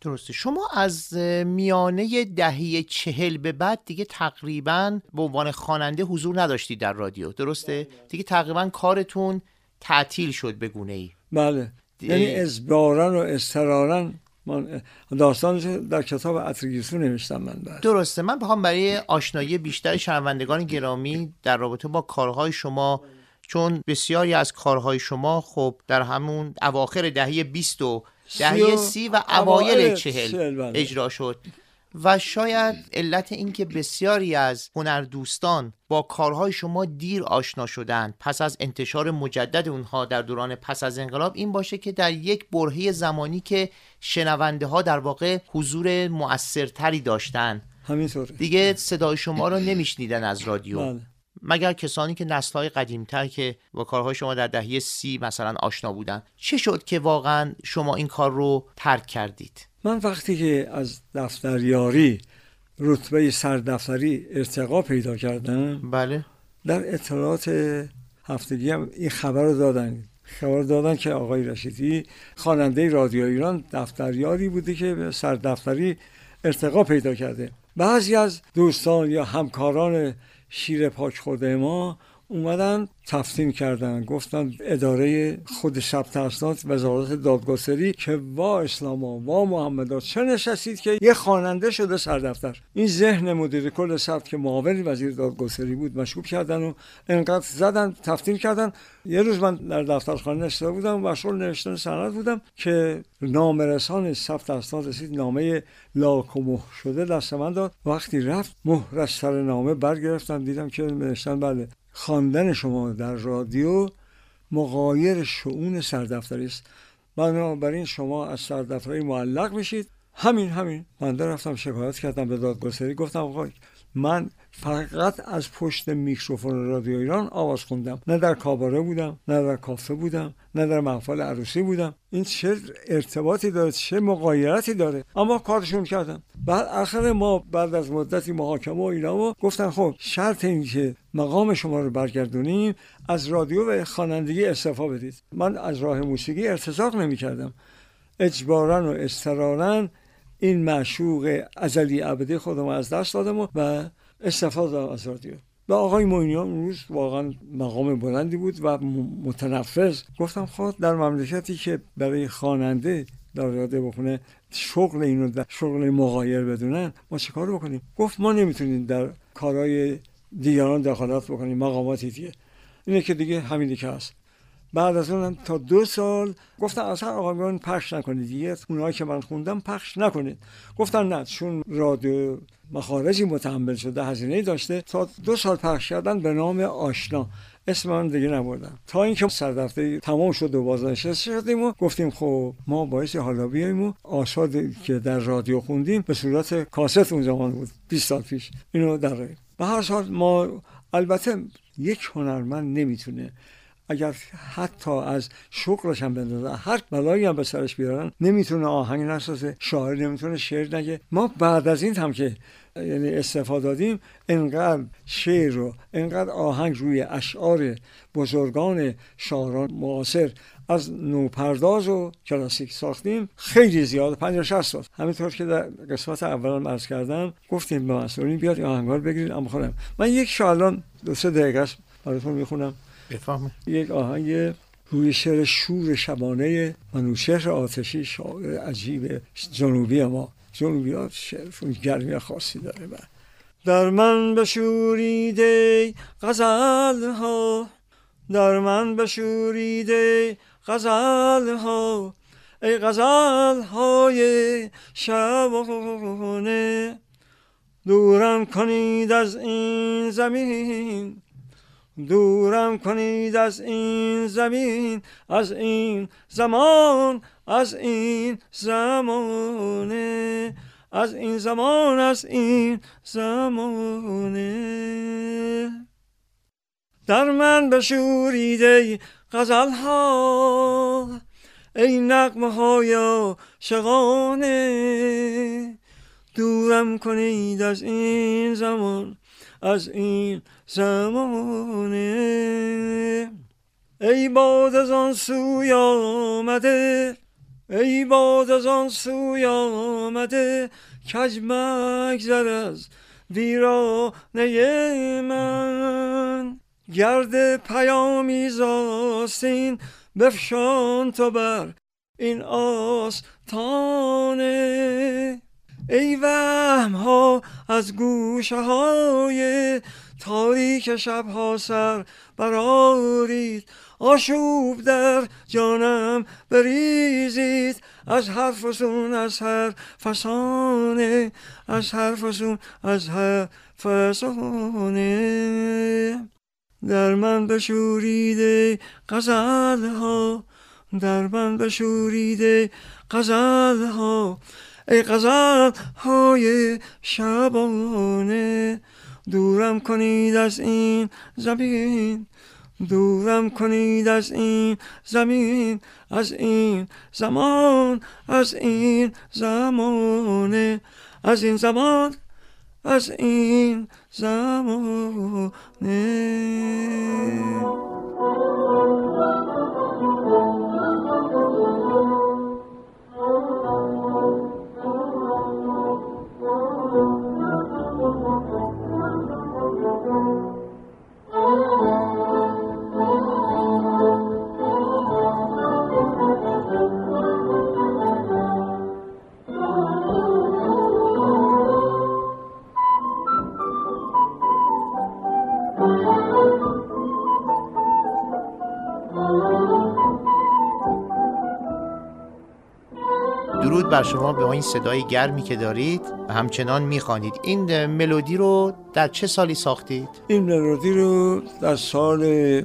Speaker 3: درسته. شما از میانه دهه چهل به بعد دیگه تقریبا به عنوان خواننده حضور نداشتید در رادیو. درسته؟ دیگه تقریبا کارتون تعطیل شد به گونه ای
Speaker 5: بله یعنی ازبارن و استرارن من داستانش در کتاب اتریگیسو نوشتم من بعد.
Speaker 3: درسته. من بخوام برای آشنایی بیشتر شنوندگان گرامی در رابطه با کارهای شما چون بسیاری از کارهای شما خب در همون اواخر دهه 20 و دهه
Speaker 5: سی و
Speaker 3: اوایل چهل
Speaker 5: بله.
Speaker 3: اجرا شد و شاید علت اینکه بسیاری از هنردوستان با کارهای شما دیر آشنا شدند پس از انتشار مجدد اونها در دوران پس از انقلاب این باشه که در یک برهه زمانی که شنونده ها در واقع حضور مؤثرتری داشتن
Speaker 5: همینطوره
Speaker 3: دیگه صدای شما رو نمیشنیدن از رادیو
Speaker 5: بله.
Speaker 3: مگر کسانی که نسلهای قدیمتر که با کارهای شما در دهه سی مثلا آشنا بودن چه شد که واقعا شما این کار رو ترک کردید؟
Speaker 5: من وقتی که از دفتریاری رتبه سردفتری ارتقا پیدا کردم
Speaker 3: بله.
Speaker 5: در اطلاعات هفتگی هم این خبر رو دادن. خبر دادن که آقای رشیدی خواننده رادیو ایران دفتریاری بوده که به سردفتری ارتقا پیدا کرده. بعضی از دوستان یا همکاران شیر پاک خورده ما اومدن تفتیم کردن گفتن اداره خود ثبت اسناد وزارت دادگستری که وا اسلاما وا محمدا چه نشستید که یه خواننده شده سردفتر این ذهن مدیر کل ثبت که معاون وزیر دادگستری بود مشکوک کردن و انقدر زدن تفتیم کردن. یه روز من در دفترخانه نشسته بودم و مشغول نوشتن سند بودم که نامرسان ثبت اسناد رسید نامه لاک و مهر شده دست من داد. وقتی رفت مهر سر نامه برگرفتم دیدم که نوشتن بله. خواندن شما در رادیو مغایر شعون سردفتری است. بنابراین شما از سردفتری معلق میشید. همین همین. من رفتم شکایت کردم به دادگستری. گفتم آقا من فقط از پشت میکروفون رادیو ایران آواز خوندم. نه در کاباره بودم نه در کافه بودم نه در محفل عروسی بودم. این چه ارتباطی داره چه مقایرتی داره؟ اما کارشون کردم. بعد آخر ما بعد از مدتی محاکمه و اینا گفتن خب شرط این که مقام شما رو برگردونیم از رادیو و خوانندگی استعفا بدید. من از راه موسیقی ارتزاق نمی کردم اجبارا و استرارا این معشوق ازلی ابدی خودم از دست دادم و- و استفاده دادم از رادیو. و آقای موینیان روز واقعا مقام بلندی بود و متنفذ. گفتم خب در مملکتی که برای خواننده در رادیو بخونه شغل اینو در شغل مغایر بدونن ما چه کار بکنیم؟ گفت ما نمی‌تونیم در کارهای دیگران دخالت بکنیم مقاماتی دیگه. اینه که دیگه همینی که هست بعد از اونم تا دو سال گفتن اصلا آهنگان پخش نکنید دیگه. اونایی که من خوندم پخش نکنید. گفتن نه چون رادیو مخارجی متحمل شده هزینه داشته. تا دو سال پخش کردن به نام آشنا. اسم من دیگه نبردم تا اینکه سردفته تمام شد و بازنشسته شدیم و گفتیم خب ما باعث حالا بیایم و آثاری که در رادیو خوندیم به صورت کاست اون زمان بود. 20 سال پیش. اینو در به هر حال ما البته یک هنرمند نمی‌تونه اگر حتی از شغلش هم بندازه هر بلایی هم به سرش بیارن نمی‌تونه آهنگ نسازه شاعر نمی‌تونه شعر نگه. ما بعد از این هم که یعنی استفاده دادیم انقدر شعر رو انقدر آهنگ روی اشعار بزرگان شاعران معاصر از نوپرداز و کلاسیک ساختیم خیلی زیاد 50 60 سال همینطور که در قسمت اول عرض کردم گفتیم به مسئولین بیاد آهنگار بگیرید. اما خودم من یک شالان دو سه دقیقه براتون می‌خونم.
Speaker 3: بفهم
Speaker 5: یک آهنگ روی شعر شور شبانه منوشهر آتشی شاعر عجیب جنوبی ما. جنوبی ها شعرشون گرمی خاصی داره با. در من بشوریده غزل ها در من بشوریده غزل ها ای غزل های شبانه. دورم کنید از این زمین. دورم کنید از این زمین از این زمان از این زمانه از این زمان از این زمانه. در من بشوریده غزل ها ای نقمه های شغانه دورم کنید از این زمان از این زمانه ای باد از آن سوی آمده ای باد از آن سوی آمده کج مگذر از ویرانه من. گرد پیامی زاستین بفشان تو بر این آستانه. ای وهم ها از گوشه های تاریک شبها سر برارید آشوب در جانم بریزید. از هر فسون از هر فسانه از هر فسون از هر فسانه. در من بشوریده غزل ها در من بشوریده غزل ها ای غزل های شبانه. دورم کنید از این زمین دورم کنید از این زمین از این زمان از این زمانه از این زمان از این زمانه.
Speaker 3: بر شما به این صدای گرمی که دارید و همچنان می‌خوانید این ملودی رو در چه سالی ساختید؟
Speaker 5: این ملودی رو در سال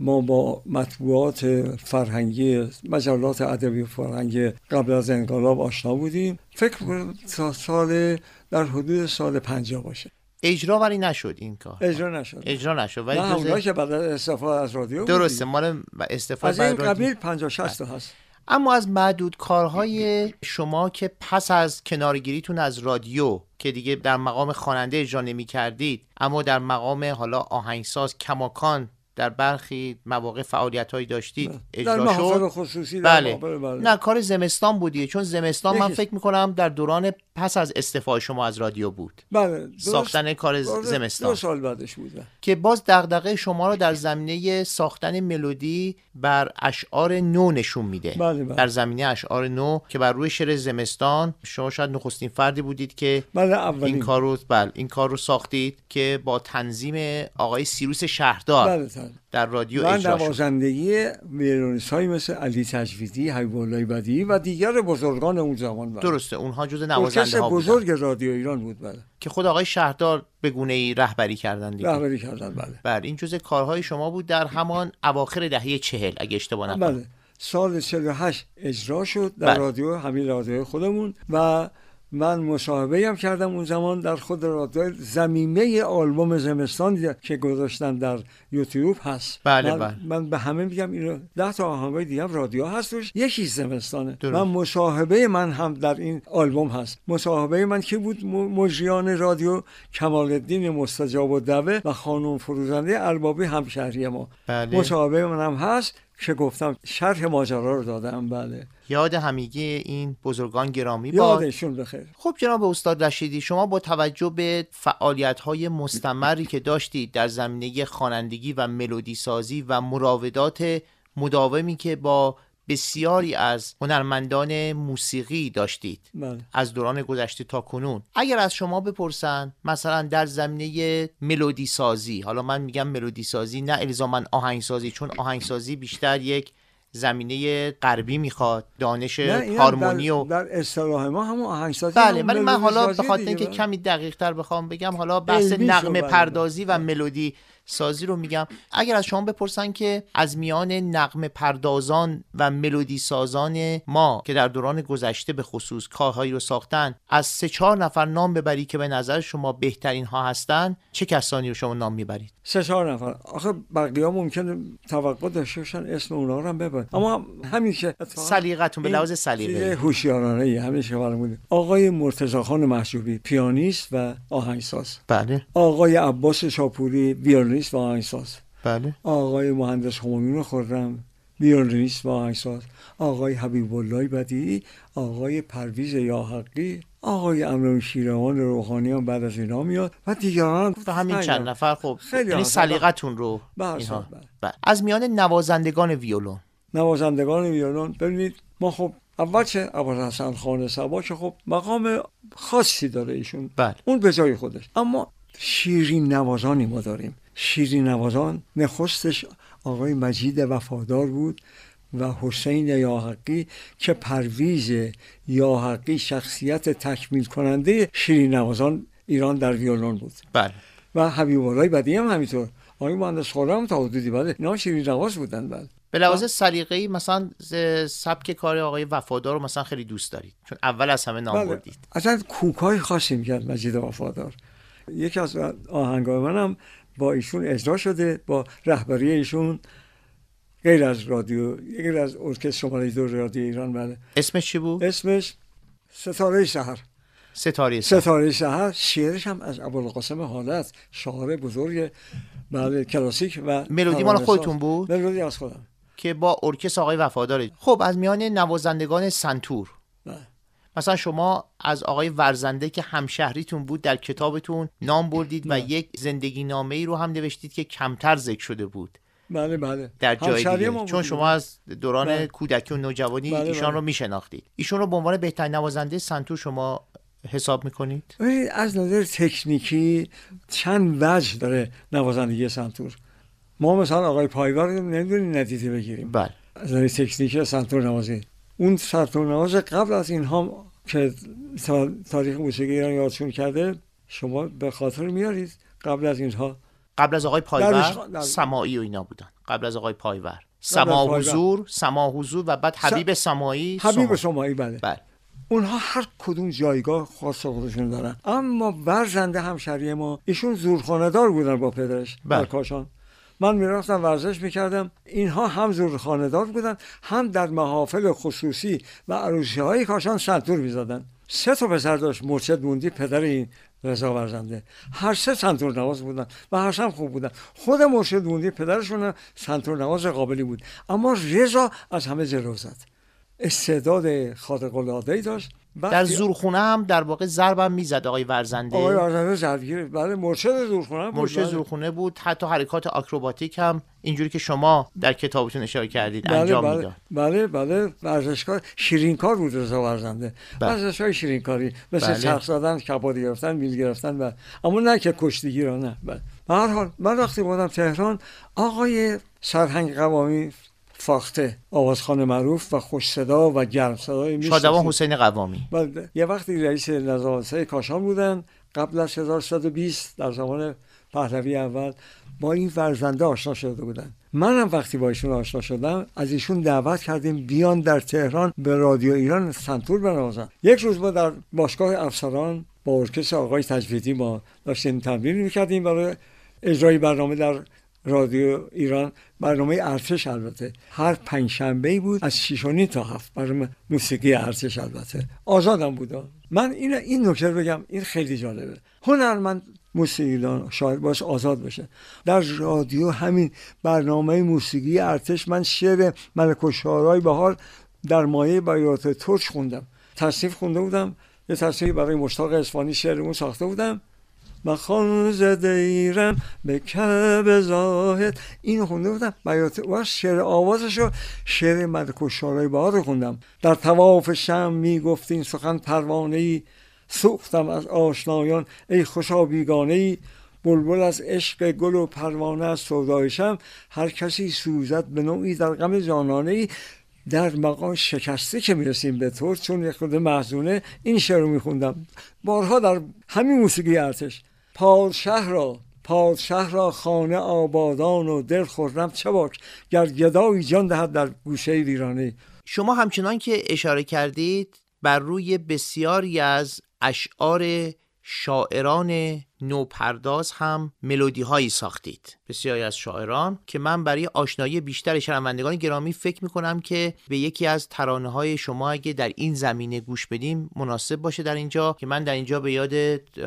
Speaker 5: ما با مطبوعات فرهنگی مجلات ادبی فرهنگی قبل از انقلاب آشنا بودیم فکر کنم تا سال در حدود سال پنجاه باشه
Speaker 3: اجرا ولی نشد این کار
Speaker 5: اجرا نشد
Speaker 3: اجرا نشد ولی
Speaker 5: نه که بعد از استفاده از رادیو
Speaker 3: درسته. مال استفاده
Speaker 5: از این. قبیل 50 60 تا هست
Speaker 3: اما از معدود کارهای شما که پس از کنارگیریتون از رادیو که دیگه در مقام خواننده اجرا نمی کردید اما در مقام حالا آهنگساز کماکان در برخی مواقع فعالیت هایی داشتید اجرا شد؟
Speaker 5: خصوصی
Speaker 3: بله.
Speaker 5: بله.
Speaker 3: نه کار زمستان بودیه. چون زمستان من فکر می‌کنم در دوران پس از استعفای شما از رادیو بود.
Speaker 5: بله درست-
Speaker 3: ساختن کار زمستان.
Speaker 5: دو سال بعدش بوده
Speaker 3: که باز دغدغه شما رو در زمینه ساختن ملودی بر اشعار نو نشون میده.
Speaker 5: بله، بله.
Speaker 3: در زمینه اشعار نو که بر روی شعر زمستان شما شاید نخستین فردی بودید که
Speaker 5: بله
Speaker 3: این کار رو بله این کار رو ساختید که با تنظیم آقای سیروس شهردار.
Speaker 5: بله،.
Speaker 3: در رادیو
Speaker 5: و
Speaker 3: اجرا شد.
Speaker 5: نوازندگی ویولونیست های مثل علی تجویدی حبیب الله بدیعی و دیگر بزرگان اون زمان بله.
Speaker 3: درسته اونها جز نوازنده ها بودن.
Speaker 5: بزرگ رادیو ایران بود بله.
Speaker 3: که خود آقای شهردار به گونه ای رهبری کردن دیگه.
Speaker 5: رهبری کردن بله.
Speaker 3: بله این جز کارهای شما بود در همان اواخر دهه چهل اگه اشتباه نکنم.
Speaker 5: بله. سال 48 اجرا شد در
Speaker 3: بله.
Speaker 5: رادیو همین رادیو خودمون و من مصاحبه هم کردم اون زمان در خود رادیو زمینه آلبوم زمستان که گذاشتن در یوتیوب هست.
Speaker 3: بله،
Speaker 5: من,
Speaker 3: بله.
Speaker 5: من به همه میگم اینو ده تا آهنگای دیگه هم رادیو هست توش. یکی زمستانه.
Speaker 3: درست.
Speaker 5: من مصاحبه من هم در این آلبوم هست. مصاحبه من کی بود؟ مجریان رادیو کمال الدین مستجاب و دوه و خانم فروزنده اربابی همشهری ما.
Speaker 3: بله.
Speaker 5: مصاحبه من هم هست. که گفتم شرح ماجرا رو دادم بله.
Speaker 3: یاد همگی این بزرگان گرامی باد
Speaker 5: یادشون بخیر
Speaker 3: خب جناب استاد رشیدی شما با توجه به فعالیت های مستمری که داشتید در زمینه خوانندگی و ملودی سازی و مراودات مداومی که با بسیاری از هنرمندان موسیقی داشتید
Speaker 5: بله
Speaker 3: از دوران گذشته تا کنون اگر از شما بپرسن مثلا در زمینه ملودی سازی حالا من میگم ملودی سازی نه الزاما آهنگسازی چون آهنگسازی بیشتر یک زمینه غربی می‌خواد دانش هارمونی و
Speaker 5: در اصطلاح ما همون آهنگسازی
Speaker 3: بله ولی من حالا
Speaker 5: سازی
Speaker 3: به خاطر
Speaker 5: دیگه،
Speaker 3: اینکه
Speaker 5: بله.
Speaker 3: کمی دقیق تر بخوام بگم حالا بحث نغمه
Speaker 5: بله.
Speaker 3: پردازی و ملودی سازی رو میگم. اگر از شما بپرسن که از میان نغمه پردازان و ملودی سازان ما که در دوران گذشته به خصوص کارهایی رو ساختن از سه چهار نفر نام ببری که به نظر شما بهترین ها هستن چه کسانی رو شما نام می‌برید؟
Speaker 5: سه چهار نفر. آخه بقیه ها ممکنه توقع داشته باشن اسم اونا رو هم ببر اما همین که اتفاقا
Speaker 3: سلیقتون به لحاظ سلیقه.
Speaker 5: هوشیارانه ای که فرمودید آقای مرتضی خان محجوبی پیانیست و آهنگساز.
Speaker 3: بله.
Speaker 5: آقای عباس شاپوری ویولونیست و آهنگساز.
Speaker 3: بله.
Speaker 5: آقای مهندس همایون خرم ویولونیست و آهنگساز. آقای حبیب الله بدیعی آقای پرویز یاحقی. آقای امران شیروان روحانی هم بعد از اینا میاد. و دیگران
Speaker 3: و همین چند نفر خب
Speaker 5: خیلی
Speaker 3: یعنی. سلیقتون رو.
Speaker 5: بله،
Speaker 3: اینها.
Speaker 5: بله.
Speaker 3: از میان نوازندگان ویولون
Speaker 5: نوازندگان ویولون ببینید ما خب اول چه؟ ابوالحسن خان سبا که خب مقام خاصی داره ایشون.
Speaker 3: بله.
Speaker 5: اون به جای خودش. اما شیرین نوازانی ما داریم. شیرین نوازان. نخستش آقای مجید وفادار بود و حسین یاحقی که پرویز یاحقی شخصیت تکمیل کننده شیرین نوازان ایران در ویولون بود.
Speaker 3: بله.
Speaker 5: و حبیب الله بدی هم همینطور. آقای مهندس خرم تا حدودی بله. اینا شیرین نواز بودن بله.
Speaker 3: به لحاظ سلیقه‌ای مثلا سبک کار آقای وفادار رو مثلا خیلی دوست دارید. چون اول از همه نام
Speaker 5: بله.
Speaker 3: بردید.
Speaker 5: اصلا کوکای خاصی می‌کرد مجید وفادار. یکی از آهنگای منم با ایشون اجرا شده با رهبری ایشون غیر از رادیو غیر از ارکستر شماره دو رادیو ایران بله.
Speaker 3: اسمش چی بود؟
Speaker 5: اسمش ستاره شهر.
Speaker 3: ستاره سه
Speaker 5: ستاره شهر شعرش هم از ابوالقاسم حالت شاعر بزرگ بله کلاسیک و
Speaker 3: ملودی مال. خودتون بود؟
Speaker 5: ملودی از خودم.
Speaker 3: که با ارکستر آقای وفاداره. خب از میان نوازندگان سنتور.
Speaker 5: بله.
Speaker 3: مثلا شما از آقای ورزنده که همشهریتون بود در کتابتون نام بردید و یک زندگی نامه ای رو هم نوشتید که کمتر ذکر شده بود.
Speaker 5: بله بله.
Speaker 3: در جای دیگه. چون. شما از دوران
Speaker 5: بله.
Speaker 3: کودکی و نوجوانی
Speaker 5: بله،
Speaker 3: ایشان
Speaker 5: بله.
Speaker 3: رو میشناختید. ایشون رو به عنوان بهترین نوازنده سنتور شما حساب می‌کنید؟
Speaker 5: از نظر تکنیکی چند وجه داره نوازندگی سنتور. ما مثلا آقای پایور رو نمی‌دونیم ندیده بگیریم.
Speaker 3: بله.
Speaker 5: از نظر تکنیکی سنتور نوازی. اون سنتور نواز قبل از اینها که تا- تاریخ موسیقی ایران یادشون کرده شما به خاطر میارید. قبل از اینها.
Speaker 3: قبل از آقای پایور
Speaker 5: در-
Speaker 3: سماعی و اینا بودن. قبل از آقای پایور. سما. حضور سما حضور و بعد حبیب سمایی
Speaker 5: حبیب
Speaker 3: سما.
Speaker 5: شمایی بله.
Speaker 3: بله.
Speaker 5: اونها هر کدوم جایگاه خاص خودشون دارن. اما ورزنده همشهری ما ایشون زورخانه دار بودن با پدرش
Speaker 3: بله.
Speaker 5: در کاشان. من می‌رفتم ورزش می‌کردم. اینها هم زورخانه دار بودن هم در محافل خصوصی و عروسی های کاشان سنتور می‌زدن. سه تا پسر داشت مرشد موندی پدر این رضا ورزنده هر سه سنتور نواز بودن و هر سه خوب بودن. خود مرشد موندی پدرشون سنتور نواز قابلی بود. اما رضا از همه جلو زد. استعداد خارق العاده ای داشت.
Speaker 3: در زورخونه هم در واقع ضربم می‌زد آقای ورزنده.
Speaker 5: آقای آزاده زدگیر بله مرشد زورخونه بود
Speaker 3: مرشد
Speaker 5: بله.
Speaker 3: زورخونه بود. حتی حرکات آکروباتیک هم اینجوری که شما در کتابتون اشاره کردید
Speaker 5: بله
Speaker 3: انجام
Speaker 5: بله.
Speaker 3: می‌داد.
Speaker 5: بله بله. ورزشکار شیرینکار بود رضا ورزنده.
Speaker 3: بله.
Speaker 5: ورزشکار شیرینکاری. مثل
Speaker 3: بله.
Speaker 5: چرخ زدن کباد گرفتن میل گرفتن و اما نه که کشتیگی را نه بله. به هر حال من وقتی بودم تهران آقای سرهنگ قوامی فاخته آوازخان معروف و خوش صدا و گرم صدای.
Speaker 3: شادوان حسین قوامی.
Speaker 5: بله یه وقتی رئیس نظامسای کاشان بودن قبل از 1120 در زمان پهلوی اول با این فرزنده آشنا شده بودن. منم وقتی با ایشون آشنا شدم از ایشون دعوت کردیم بیان در تهران به رادیو ایران سنتور بنوازن. یک روز ما در باشگاه افسران با ارکستر آقای تجویدی ما داشتیم تمرین می‌کردیم برای اجرای برنامه در رادیو ایران برنامه ارتش البته. هر پنج شنبه بود از 6 و نیم تا هفت. برنامه موسیقی ارتش البته. آزادم بودم من این این نکته بگم. این خیلی جالبه. هنرمند موسیقیدان شاید باش آزاد بشه در رادیو همین برنامه موسیقی ارتش من شعر ملک و شعرهای بهار در مایه بیات ترک خوندم. تصنیف خونده بودم. یه تصنیف برای مشتاق اصفهانی شعرمون ساخته بودم. خان زده ایرم به کب زاهد. اینو خونده بودم. بیات و شعر آوازشو شعر ملک و بهار رو خوندم. در تواف شم می‌گفتین سخن پروانه ای سوختم از آشنایان. ای خوشا بیگانه ای بلبل از عشق گل و پروانه از سودایشم هر کسی سوزد به نوعی در غم جانانه ای در مقام شکسته که می‌رسیم به طور. چون یک خود محزونه. این شعر رو میخوندم. بارها در همین موسیقی ارتش. پادشه را پادشه را خانه آبادان و دل خورم. چه باک گر گدایی جان دهد در گوشه ویرانه
Speaker 3: شما همچنان که اشاره کردید بر روی بسیاری از اشعار شاعران نوپرداز هم ملودی هایی ساختید بسیاری از شاعران که من برای آشنایی بیشتر شنوندگان گرامی فکر می‌کنم که به یکی از ترانه های شما اگه در این زمینه گوش بدیم مناسب باشه در اینجا که من در اینجا به یاد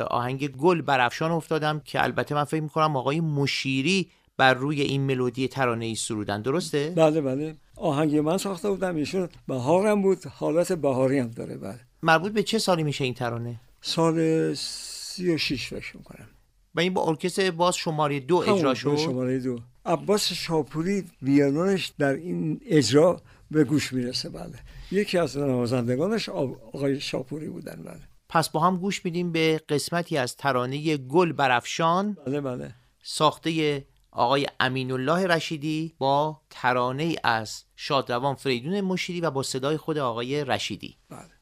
Speaker 3: آهنگ گل برافشان افتادم که البته من فکر می‌کنم آقای مشیری بر روی این ملودی ترانه ای سرودن درسته؟
Speaker 5: بله بله آهنگ من ساخته بودم ایشون بهارم بود حالت بهاری هم داره بله
Speaker 3: مربوط به چه سالی میشه این ترانه؟
Speaker 5: سال سی و شیش فکر می‌کنم.
Speaker 3: و این با ارکستر باز شماره دو اجرا شد؟
Speaker 5: شماره دو. عباس شاپوری ویولونش در این اجرا به گوش می‌رسه بله. یکی از نوازندگانش آقای شاپوری بودن بله.
Speaker 3: پس با هم گوش میدیم به قسمتی از ترانه گل برافشان.
Speaker 5: بله بله.
Speaker 3: ساخته آقای امین الله رشیدی با ترانه از شادروان فریدون مشیری و با صدای خود آقای رشیدی.
Speaker 5: بله.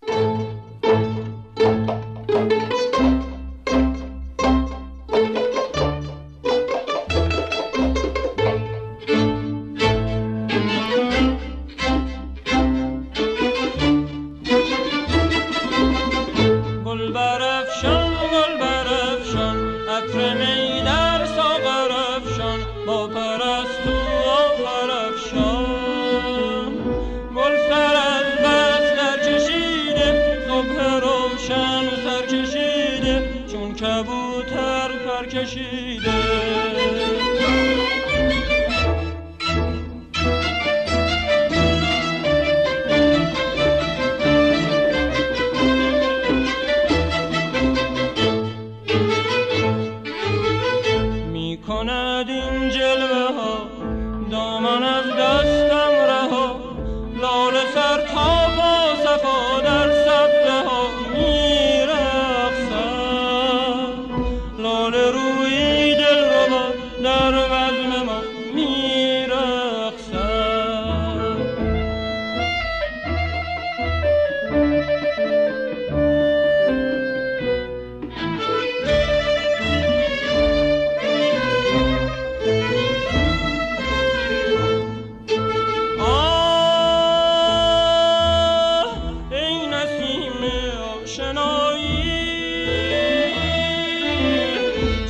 Speaker 4: آشنایی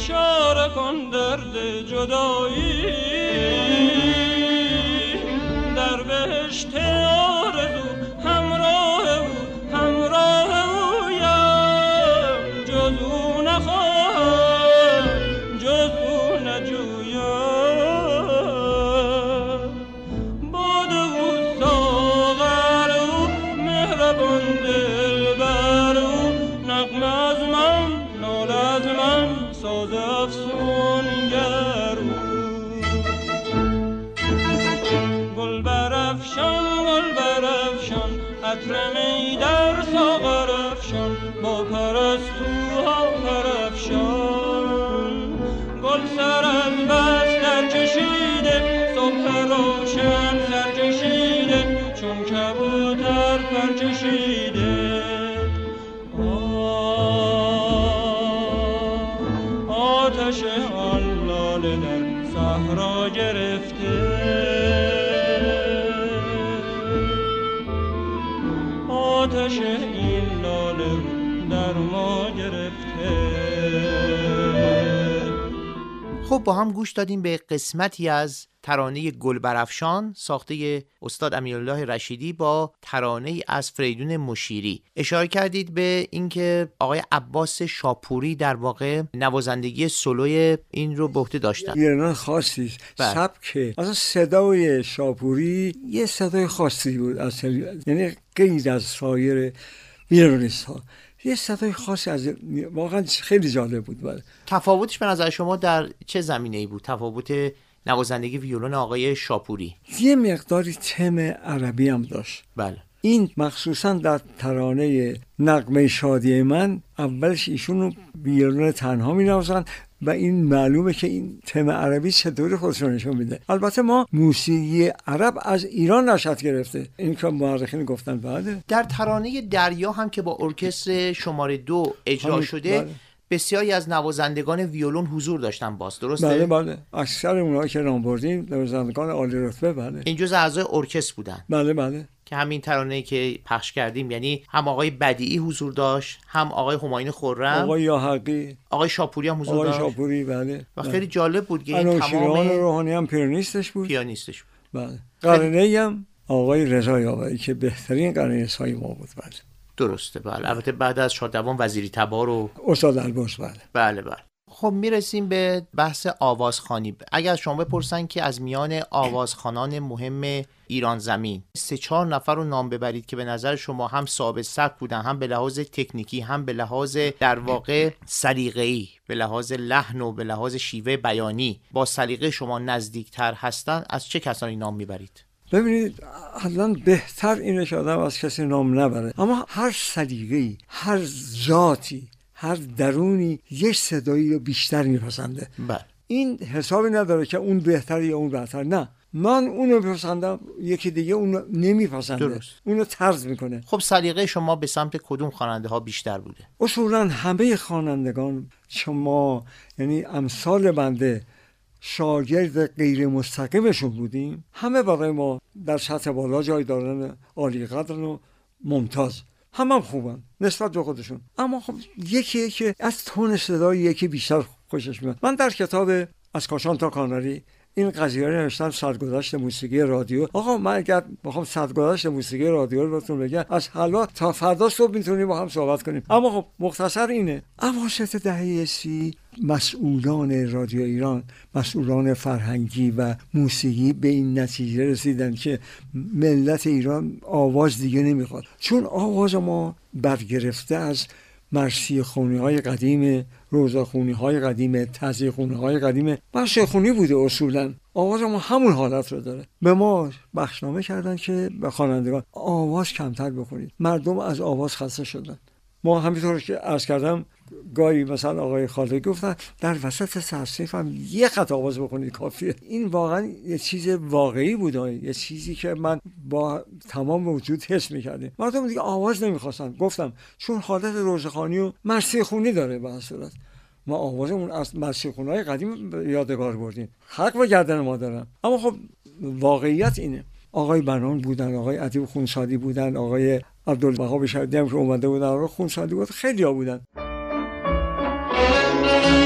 Speaker 4: چاره کن درد جدایی. با
Speaker 3: هم گوش دادیم به قسمتی از ترانه گل برافشان ساخته استاد امیرالله رشیدی با ترانه از فریدون مشیری. اشاره کردید به اینکه آقای عباس شاپوری در واقع نوازندگی سولوی این رو به عهده داشتن.
Speaker 5: ایران خاصی.
Speaker 3: بله.
Speaker 5: سبک. اصلا صدای شاپوری یه صدای خاصی بود. اصلا یعنی غیر از سایر ایرانیست ها یه صدای خاصی از واقعا خیلی جالب بود. بله.
Speaker 3: تفاوتش به نظر شما در چه زمینه ای بود؟ تفاوت نوازندگی ویولون آقای شاپوری.
Speaker 5: یه مقداری تم عربی هم داشت.
Speaker 3: بله.
Speaker 5: این مخصوصا در ترانه نقمه شادی من اولش ایشون رو ویولون تنها می و این معلومه که این تم عربی چطوری خودش رو نشون میده. البته ما موسیقی عرب از ایران نشد گرفته. این که مورخین گفتن بله.
Speaker 3: در ترانه دریا هم که با ارکستر شماره دو اجرا شده
Speaker 5: بله.
Speaker 3: بسیاری از نوازندگان ویولون حضور داشتن باز درسته؟
Speaker 5: بله بله. اکثر اونها که نام بردیم نوازندگان عالی رتبه بله.
Speaker 3: این جز اعضای ارکستر بودن.
Speaker 5: بله بله.
Speaker 3: که همین ترانه که پخش کردیم یعنی هم آقای بدیعی حضور داشت هم آقای هماین خرم
Speaker 5: آقای یاحقی.
Speaker 3: آقای شاپوری هم حضور
Speaker 5: آقای
Speaker 3: داشت.
Speaker 5: شاپوری بله
Speaker 3: و خیلی جالب بود که این تمام
Speaker 5: روحانی هم پیانیستش بود.
Speaker 3: پیانیستش بود.
Speaker 5: بله. قرنه هم آقای رضا یاوری که بهترین قرنه سای ما بود بله.
Speaker 3: درسته بله. البته بعد از شادوان وزیری تبار و
Speaker 5: استاد الباس بله.
Speaker 3: بله بله. خب می‌رسیم به بحث آوازخانی. اگر شما بپرسن که از میان آوازخانان مهم ایران زمین سه چهار نفر رو نام ببرید که به نظر شما هم صاحب سبک بودن هم به لحاظ تکنیکی هم به لحاظ در واقع سلیقه‌ای به لحاظ لحن و به لحاظ شیوه بیانی با سلیقه شما نزدیکتر هستن از چه کسانی نام می‌برید؟
Speaker 5: ببینید الان بهتر اینه که آدم از کسی نام نبره. اما هر سلیقه‌ای هر ذاتی هر درونی یک صدایی رو بیشتر میپسنده.
Speaker 3: بله.
Speaker 5: این حسابی نداره که اون بهتر یا اون بهتر نه. من اونو میپسندم یکی دیگه اونو نمیپسنده.
Speaker 3: درست.
Speaker 5: اونو طرز می‌کنه.
Speaker 3: خب سلیقه شما به سمت کدوم خواننده ها بیشتر بوده؟
Speaker 5: اصولا همه خوانندگان شما یعنی امثال بنده شاگرد غیر مستقیمشون بودیم. همه برای ما در سطح بالا جای دارن عالی قدر و ممتاز. همه هم خوبن نسبت به خودشون. اما خب یکی که از تون صدای یکی بیشتر خوشش میاد. من در کتاب از کاشان تا کاناری این قضیه رو نوشتم سرگذشت موسیقی رادیو. آقا من اگر بخوام سرگذشت موسیقی رادیو رو بهتون بگم از حالا تا فردا صبح می‌تونیم با هم صحبت کنیم. اما خب مختصر اینه. اواسط دهه سی مسئولان رادیو ایران مسئولان فرهنگی و موسیقی به این نتیجه رسیدن که ملت ایران آواز دیگه نمی‌خواد. چون آواز ما برگرفته از مرسی خونی های قدیم روزا خونی های قدیم تزیه خونی های قدیم مرسی خونی بوده اصولا. آواز ما همون حالت رو داره. به ما بخشنامه کردن که به خوانندگان آواز کمتر بخونید. مردم از آواز خسته شدن. ما همینطور که عرض کردم گاهی مثلا آقای خالقی گفتن در وسط سرسیف هم یه خط آواز بکنید کافیه. این واقعا یه چیز واقعی بود یه چیزی که من با تمام وجود حس می‌کردیم مردم دیگه آواز نمی‌خواستن. گفتم چون حالت روزخانی و مرسی خونی داره به صورت. ما آوازمون از مرسی خونهای قدیم یادگار بردیم. حق و گردن ما دارن. اما خب واقعیت اینه. آقای بنان بودن آقای ادیب خونسادی بودن آقای عبدالبها بشردی هم که اومده بودن آقای خونسادی بود خیلی ها بودن.
Speaker 3: عنوان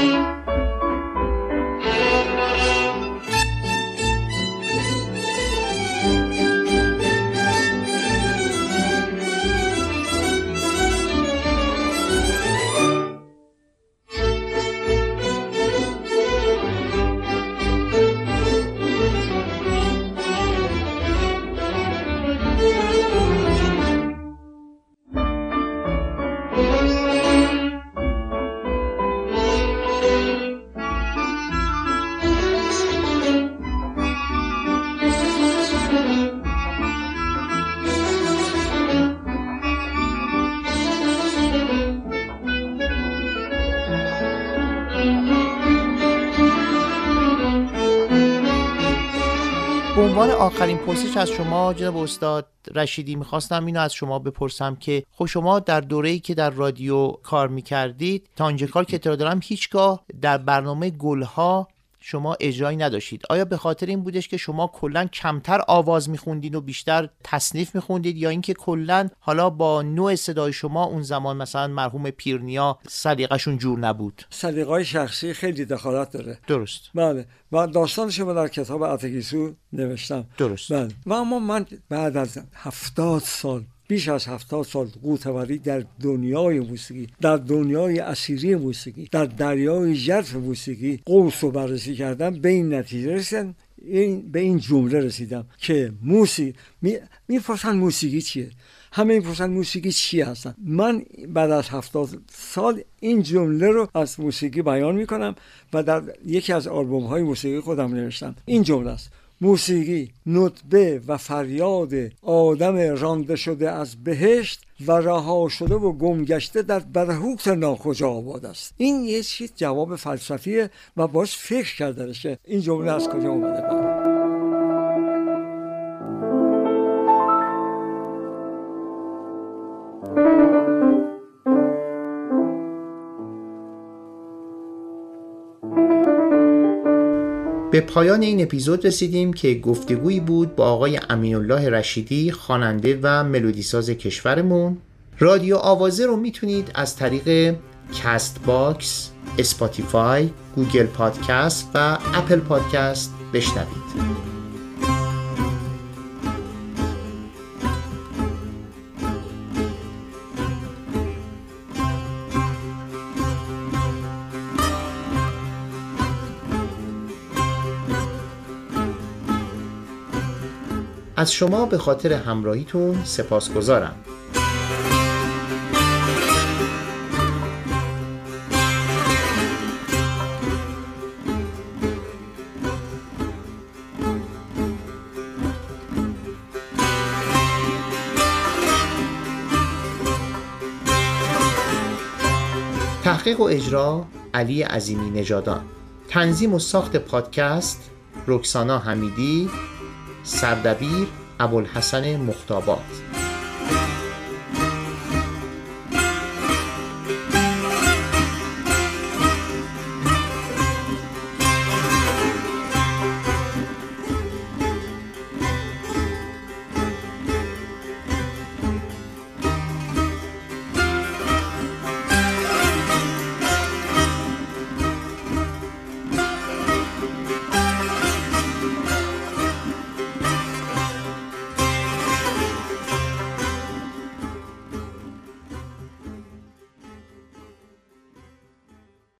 Speaker 3: آخرین پرسش از شما جناب استاد رشیدی می‌خواستم اینو از شما بپرسم که خب شما در دوره‌ای که در رادیو کار می‌کردید تا آنجا کار که اطلاع دارم هیچگاه در برنامه گلها شما اجرایی نداشتید. آیا به خاطر این بودش که شما کلا کمتر آواز میخوندید و بیشتر تصنیف میخوندید یا اینکه کلا حالا با نوع صدای شما اون زمان مثلا مرحوم پیرنیا سلیقه‌شون جور نبود؟
Speaker 5: سلیقه‌های شخصی خیلی دخالت داره.
Speaker 3: درست.
Speaker 5: بله. و داستان شما در کتاب اتکیسو نوشتم.
Speaker 3: درست.
Speaker 5: بله. و اما من بعد از هفتاد سال بیش از هفتاد سال قوتوری در دنیای موسیقی در دنیای اسیری موسیقی در دریای ژرف موسیقی قوس رو بررسی کردم. به این نتیجه رسیدم. این به این جمله رسیدم که موسیقی می موسیقی چیه؟ همه می‌پرسن موسیقی چی هستن. من بعد از هفتاد سال این جمله رو از موسیقی بیان می‌کنم و در یکی از آلبوم های موسیقی خودم نوشتم. این جمله است. موسیقی نطبه و فریاد آدم رانده شده از بهشت و رها شده و گمگشته در برهوت ناکجا آباد است. این یه چیز جواب فلسفیه و باش فکر کرده که این جمله از کجا اومده؟
Speaker 3: به پایان این اپیزود رسیدیم که گفتگویی بود با آقای امین الله رشیدی خواننده و ملودیساز کشورمون. رادیو آوازه رو می‌تونید از طریق Castbox، Spotify، Google Podcast و Apple Podcast بشنوید. از شما به خاطر همراهیتون سپاسگزارم. تحقیق و اجرا علی عظیمی نژادان. تنظیم و ساخت پادکست رکسانا حمیدی سردبیر ابوالحسن مختابات